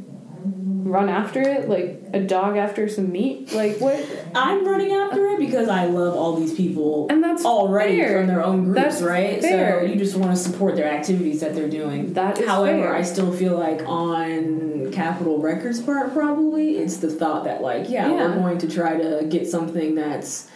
run after it like a dog after some meat? Like, what? I'm running after it because I love all these people And that's already fair. from their own groups, That's right? fair. So you just want to support their activities that they're doing. That is However, fair. I still feel like on Capitol Records part, probably it's the thought that like, yeah, Yeah. we're going to try to get something that's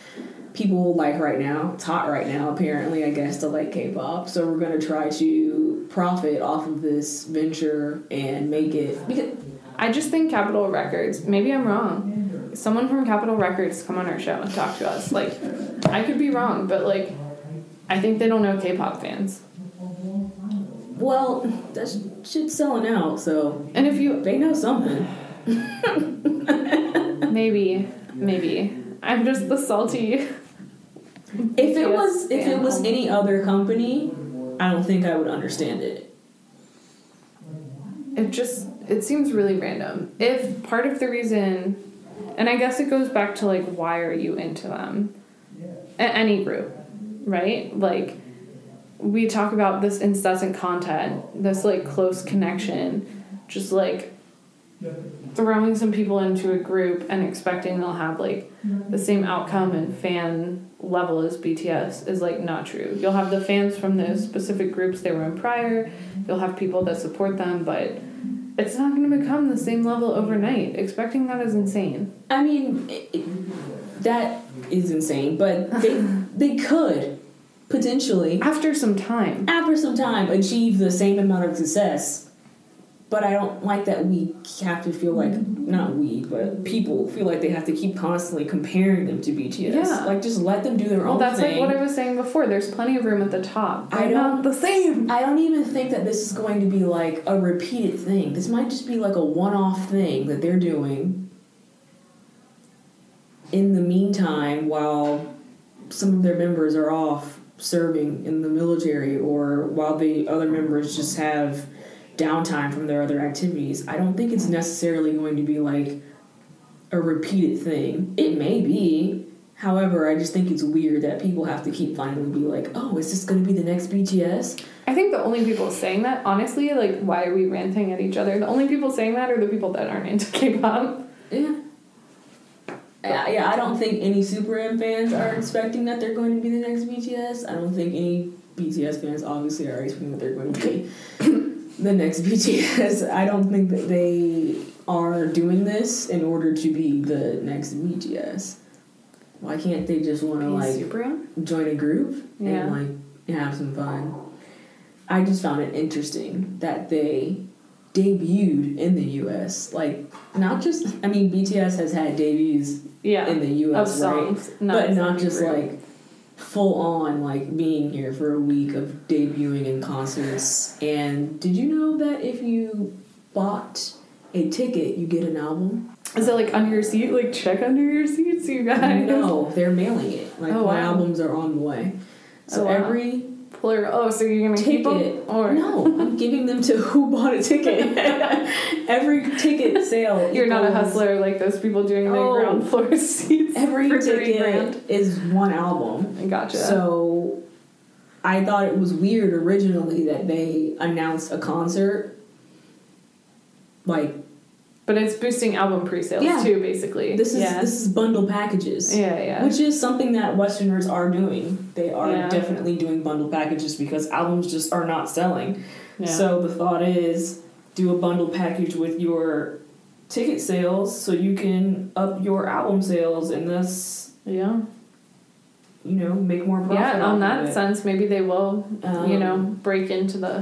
people like right now. It's hot right now, apparently. I guess to like K-pop, so we're going to try to profit off of this venture and make it because I just think Capitol Records. Maybe I'm wrong. Someone from Capitol Records come on our show and talk to us. Like, I could be wrong, but like, I think they don't know K-pop fans. well, that shit's selling out, so And if you they know something. [laughs] maybe, maybe I'm just the salty. If it was if it was any other company, I don't think I would understand it. it just it seems really random. If part of the reason and i guess it goes back to like why are you into them? A- any group right? Like we talk about this incessant content this like close connection just like throwing some people into a group and expecting they'll have like the same outcome and fan level as BTS is like not true. You'll have the fans from those specific groups they were in prior. You'll have people that support them, but it's not going to become the same level overnight. Expecting that is insane. I mean, it, it, that is insane, but they [laughs] they could potentially After some time. after some time achieve the same amount of success. But I don't like that we have to feel like mm-hmm. not we, but people feel like they have to keep constantly comparing them to BTS. Yeah. Like just let them do their Well, own that's thing. like what I was saying before. There's plenty of room at the top. I They're don't- the same. I don't even think that this is going to be like a repeated thing. This might just be like a one off thing that they're doing in the meantime while some of their members are off serving in the military or while the other members just have downtime from their other activities. I don't think it's necessarily going to be like a repeated thing. It may be. However, I just think it's weird that people have to keep finally be like, oh, is this going to be the next BTS? I think the only people saying that, honestly, like, why are we ranting at each other? The only people saying that are the people that aren't into K-pop. Yeah. Yeah, yeah, I don't think any Super M fans are expecting that they're going to be the next BTS. I don't think any BTS fans obviously are expecting that they're going to be the next [laughs] BTS. I don't think that they are doing this in order to be the next BTS. Why can't they just want to like Super join a group Yeah. and like have some fun. I just found it interesting that they debuted in the US. Like not just I mean BTS has had debuts Yeah. in the US, right? songs. but not just group. like full on like being here for a week of debuting in concerts. And did you know that if you bought a ticket, you get an album? Is it like under your seat? Like check under your seats, you guys. No, they're mailing it. Like Oh, my albums are on the way. So Oh, wow. every Plural. Oh, so you're gonna keep ticket. them? Or no, I'm giving them to who bought a ticket. [laughs] every ticket sale. You're not a hustler like those people doing the Oh. ground floor [laughs] seats. Every ticket is one album. Gotcha. So I thought it was weird originally that they announced a concert. Like but it's boosting album pre-sales Yeah. too, basically. this is yeah. this is bundle packages. yeah, yeah. Which is something that Westerners are doing. They are Yeah. definitely doing bundle packages because albums just are not selling. yeah. So the thought is do a bundle package with your ticket sales so you can up your album sales and thus yeah. you know make more profit. Yeah, on that sense, maybe they will, Um, you know, break into the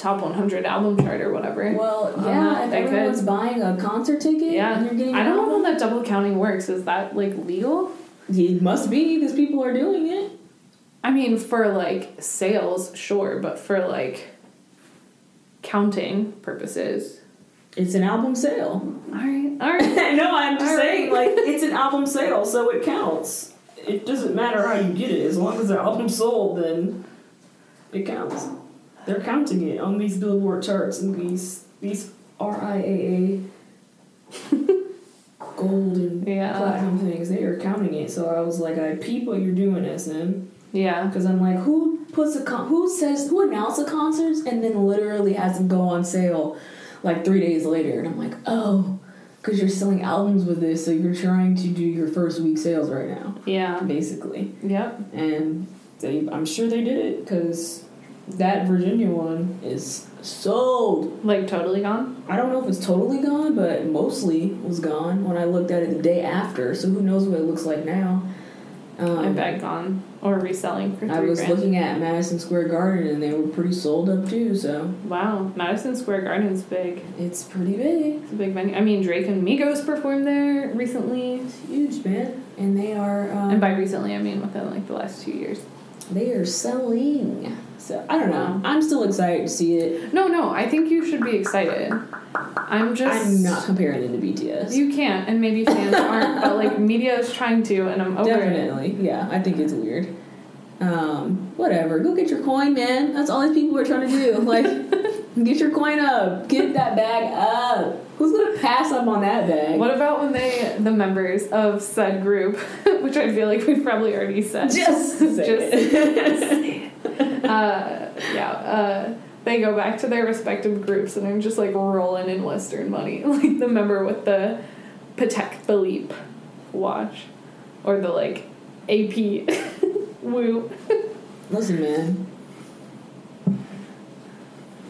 top 100 album chart or whatever. Well, yeah, that, if they could. everyone's buying a concert ticket Yeah. and you're getting I don't know album, how that double counting works. Is that like legal? it must be because people are doing it. I mean, for like sales, sure, but for like counting purposes. It's an album sale. All right, all right. [laughs] no, I'm just All saying, right. like, it's an album sale, so it counts. It doesn't matter how you get it, as long as the album's sold, then it counts. They're counting it on these Billboard charts and these these RIAA [laughs] gold and Yeah. platinum things. They are counting it. So I was like, I peep what you're doing, SM, Yeah. because I'm like, who puts a con- who says who announces the concerts and then literally has them go on sale like three days later, and I'm like, oh, because you're selling albums with this, so you're trying to do your first week sales right now, Yeah. basically. Yep. And they, I'm sure they did it because that Virginia one is sold. Like totally gone. I don't know if it's totally gone, but mostly was gone when I looked at it the day after. So who knows what it looks like now? Um, I bet gone or reselling for three I was grand. looking at Madison Square Garden and they were pretty sold up too. So Wow, Madison Square Garden's big. it's pretty big. It's a big venue. I mean, Drake and Migos performed there recently, It's huge, man. And they are. Um, and by recently I mean within like the last two years. they are selling. So I don't know. I'm still excited to see it. No, no, I think you should be excited. I'm just. I'm not comparing it to BTS. You can't, and maybe fans aren't, but like [laughs] media is trying to, and I'm over it. Definitely, yeah. I think it's weird. Um, whatever. Go get your coin, man. That's all these people are trying to do. [laughs] Like, get your coin up. Get that bag up. Who's gonna pass up on that bag? What about when they, the members of said group, [laughs] which I feel like we've probably already said, Just Just- it. Uh, yeah, uh, they go back to their respective groups and are just like rolling in Western money, [laughs] like the member with the Patek Philippe watch, or the like AP [laughs] woo. Listen, man.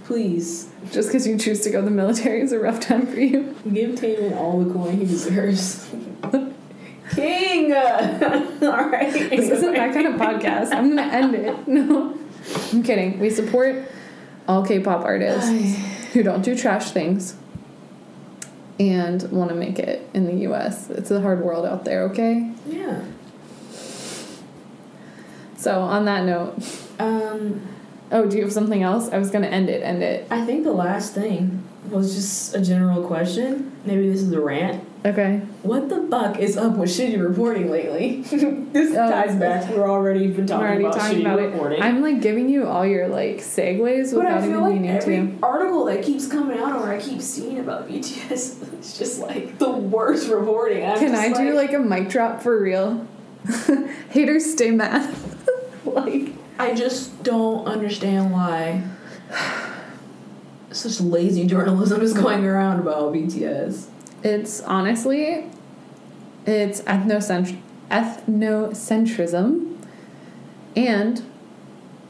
Please Just because you choose to go to the military is a rough time for you. give Taemin all the coin he deserves. [laughs] King. all right. This isn't that kind of podcast. I'm gonna end it. No, I'm kidding. We support all K-pop artists who don't do trash things and want to make it in the U.S. It's a hard world out there. Okay. Yeah. So on that note, Um. oh, do you have something else? I was gonna end it. End it. I think the last thing was just a general question. Maybe this is a rant. Okay. What the fuck is up with shitty reporting lately? [laughs] this Oh. ties back. We're already been talking already about talking shitty about reporting. it. I'm like giving you all your like segues but I without feel even like meaning every to. article that keeps coming out or I keep seeing about BTS, [laughs] it's just like the worst reporting. I'm Can I do like a mic drop for real? [laughs] Haters stay mad. like I just don't understand why [sighs] such lazy journalism is going around about BTS. It's honestly, it's ethnocent- ethnocentrism, and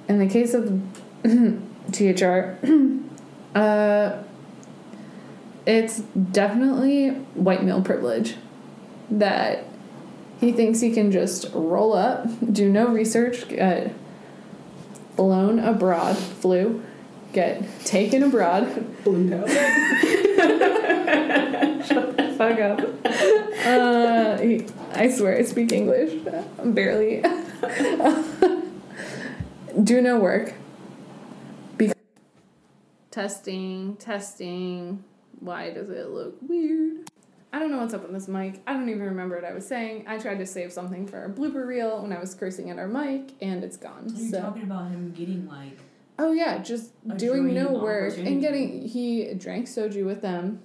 in the case of THR, [clears throat] [clears throat] uh, it's definitely white male privilege that he thinks he can just roll up, do no research, get flown abroad, flew, get taken abroad, Blue [laughs] fuck up. Uh, I swear I speak English. Barely. [laughs] Do no work. Be- testing, testing. Why does it look weird? I don't know what's up with this mic. I don't even remember what I was saying. I tried to save something for our blooper reel when I was cursing at our mic, and it's gone. Are you so. talking about him getting like Oh yeah, just doing no work and getting. He drank soju with them.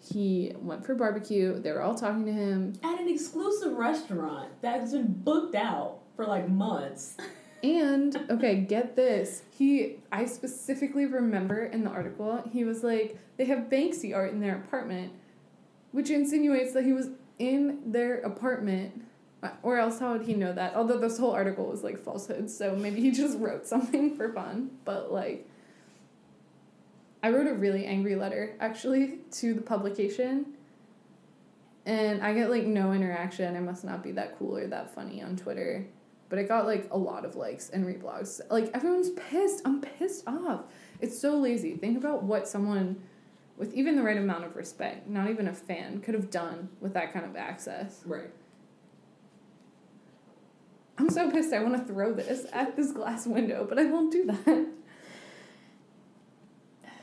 He went for barbecue. They were all talking to him, at an exclusive restaurant that's been booked out for like months? [laughs] [laughs] and okay, get this. He, I specifically remember in the article, he was like, they have Banksy art in their apartment, which insinuates that he was in their apartment. Or else, how would he know that? Although this whole article was like falsehood, so maybe he just wrote something for fun. But like, I wrote a really angry letter actually to the publication. And I get like no interaction. I must not be that cool or that funny on Twitter. But it got like a lot of likes and reblogs. Like everyone's pissed. I'm pissed off. It's so lazy. Think about what someone with even the right amount of respect, not even a fan, could have done with that kind of access. Right. I'm so pissed. I want to throw this at this glass window, but I won't do that.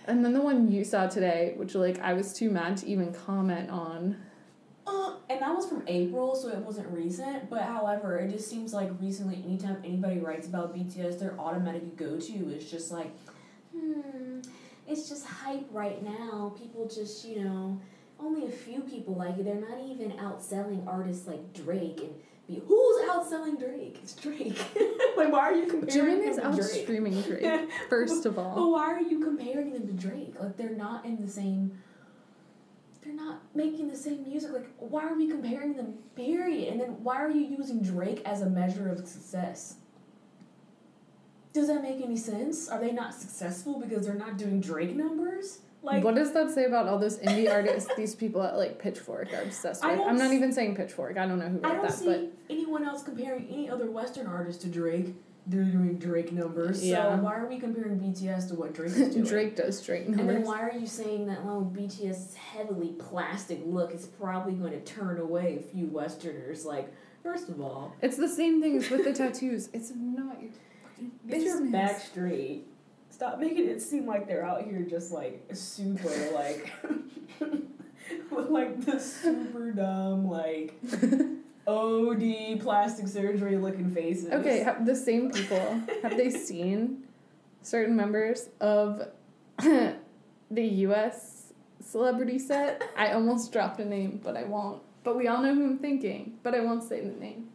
And then the one you saw today, which like I was too mad to even comment on. Uh, and that was from April, so it wasn't recent. But however, it just seems like recently, anytime anybody writes about BTS, their automatic go to is just like, hmm, it's just hype right now. People just, you know, only a few people like it. They're not even outselling artists like Drake and who's outselling Drake? It's Drake. [laughs] like, why are you comparing Jimin is out to Drake? streaming Drake, [laughs] first of all, But why are you comparing them to Drake? Like they're not in the same. They're not making the same music. Like why are we comparing them? Period. And then why are you using Drake as a measure of success? Does that make any sense? Are they not successful because they're not doing Drake numbers? Like what does that say about all those indie artists these people at like Pitchfork are obsessed with? I'm not even saying Pitchfork. I don't know who I wrote don't that, see but anyone else comparing any other Western artist to Drake. They're doing Drake numbers. Yeah. So why are we comparing BTS to what Drake is doing? Drake does Drake And then why are you saying that oh BTS's heavily plastic look is probably going to turn away a few Westerners? Like, first of all, It's the same thing as with the tattoos. It's not your fucking business. your back straight. Stop making it seem like they're out here just like super like [laughs] with like the super dumb like [laughs] OD plastic surgery looking faces. Okay, have the same people have they seen certain members of [laughs] the U.S. celebrity set? I almost dropped a name, but I won't. But we all know who I'm thinking, but I won't say the name.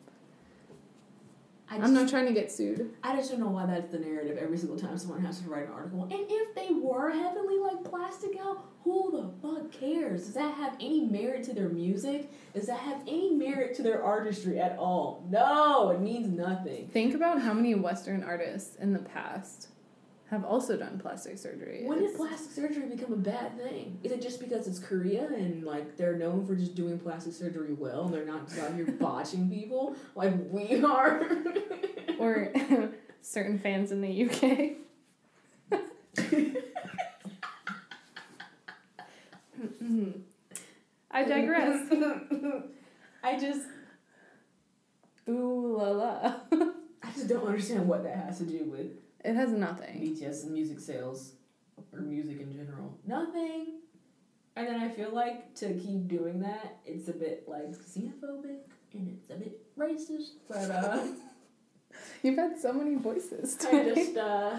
I I'm not trying to get sued. I just don't know why that's the narrative every single time someone has to write an article. And if they were heavily like plastic out, who the fuck cares? Does that have any merit to their music? Does that have any merit to their artistry at all? No, it means nothing. Think about how many Western artists in the past have also done plastic surgery. When did plastic surgery become a bad thing? Is it just because it's Korea and like they're known for just doing plastic surgery well and they're not just out here [laughs] botching people like we are? [laughs] or [laughs] certain fans in the UK. I digress. I just Ooh la la. I just don't understand what that has to do with It has nothing. BTS and music sales or music in general. Nothing. And then I feel like to keep doing that, it's a bit like xenophobic and it's a bit racist. But uh, [laughs] You've had so many voices. I just uh,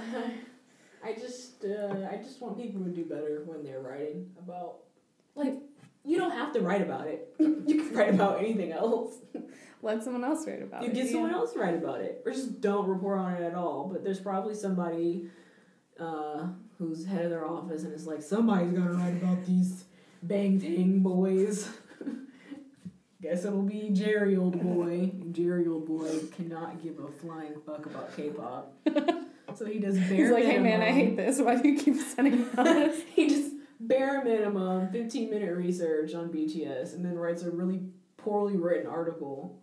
I just uh, I just want people to do better when they're writing about like you don't have to write about it. [laughs] you can write about anything else. [laughs] let someone else write about You it. You get someone yeah. else write about it, or just don't report on it at all. But there's probably somebody uh, who's head of their office and is like, somebody's gonna write about these Bangtan boys. [laughs] Guess it'll be Jerry old boy. Jerry old boy cannot give a flying fuck about K-pop, so he does bare He's like, hey man, I hate this. Why do you keep sending this? he just bare minimum 15 minute research on BTS and then writes a really poorly written article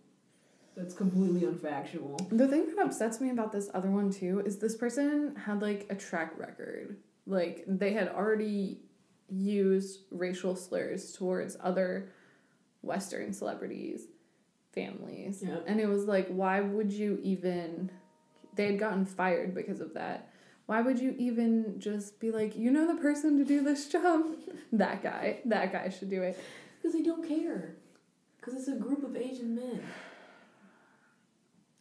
that's completely unfactual. The thing that upsets me about this other one too is this person had like a track record. Like they had already used racial slurs towards other Western celebrities, families. Yeah. And it was like, why would you even they had gotten fired because of that. Why would you even just be like, you know the person to do this job? [laughs] that guy. That guy should do it. Because they don't care. Because it's a group of Asian men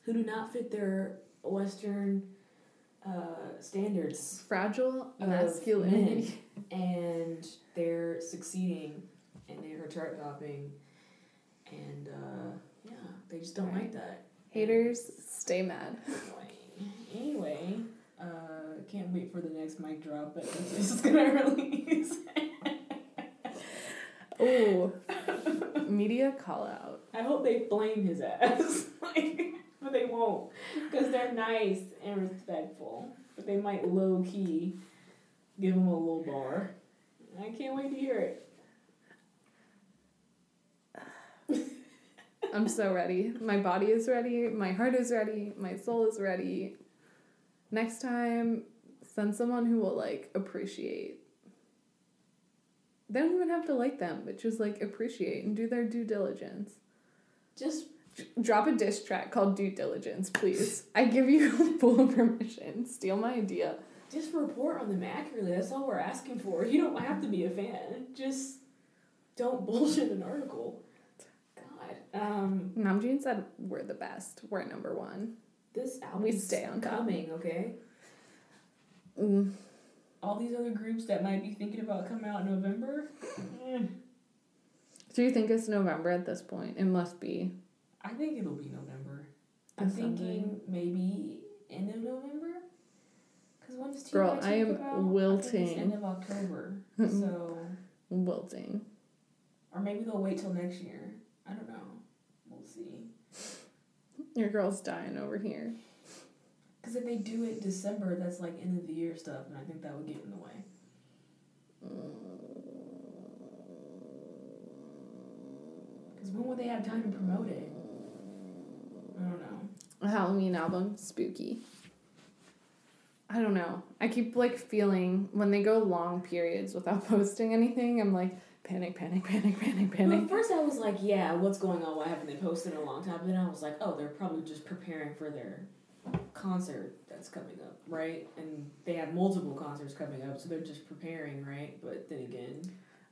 who do not fit their Western uh, standards Fragile masculinity. [laughs] and they're succeeding and they're chart topping and uh, yeah they just don't like that Haters, stay mad. [laughs] anyway, anyway uh, can't wait for the next mic drop that this is gonna [laughs] release Oh, [laughs] media call out. I hope they blame his ass [laughs] like but they won't because they're nice and respectful but they might low key give him a little bar I can't wait to hear it [sighs] I'm so ready. My body is ready. My heart is ready. My soul is ready. Next time, send someone who will like appreciate. They don't even have to like them, but just like appreciate and do their due diligence. just Drop a diss track called Due Diligence, please. I give you [laughs] full permission. Steal my idea. Just report on them accurately. That's all we're asking for. You don't have to be a fan. Just don't bullshit an article. God. Um, Namjoon said we're the best. We're number one. This album We stay on top. coming, okay? Mm. All these other groups that might be thinking about coming out in November, eh, Do you think it's November at this point? It must be. I think it'll be November. I'm December. thinking maybe end of November. Because when does Girl, I am come out? I wilting. end of October. so, Wilting. or maybe they'll wait till next year. I don't know. We'll see. Your girl's dying over here. Because if they do it December, that's like end of the year stuff, and I think that would get in the way. Mm. Because when would they have time to promote it? I don't know. A Halloween album, spooky. I don't know. I keep like feeling when they go long periods without [laughs] posting anything, I'm like panic, panic, panic, panic, Well, at first I was like, yeah, what's going on? Why haven't they posted in a long time? But then I was like, oh, they're probably just preparing for their concert that's coming up, right? And they have multiple concerts coming up, so they're just preparing, right? But then again,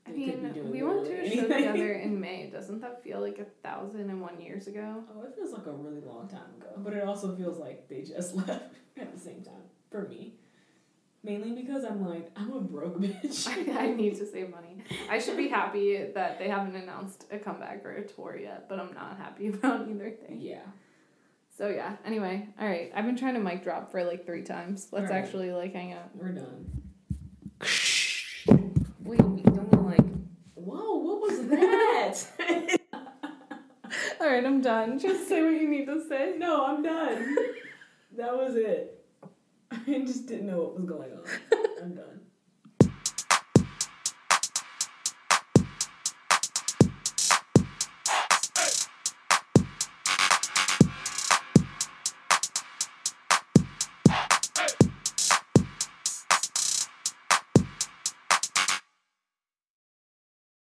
I they could be mean, doing we went to a show anything. together [laughs] in May. Doesn't that feel like a thousand and one years ago? Oh, it feels like a really long time ago, but it also feels like they just [laughs] left at the same time for me. Mainly because I'm like, I'm a broke [laughs] bitch. I need to save money. I should be happy that they haven't announced a comeback or a tour yet, but I'm not happy [laughs] about either thing. yeah. So yeah. Anyway, all right. I've been trying to mic drop for like three times. Let's right. actually like hang out. We're done. Wait, wait, don't like, whoa, what was that? [laughs] All right, I'm done. Just say what you need to say. no, I'm done. that was it. [laughs] I just didn't know what was going on. I'm done.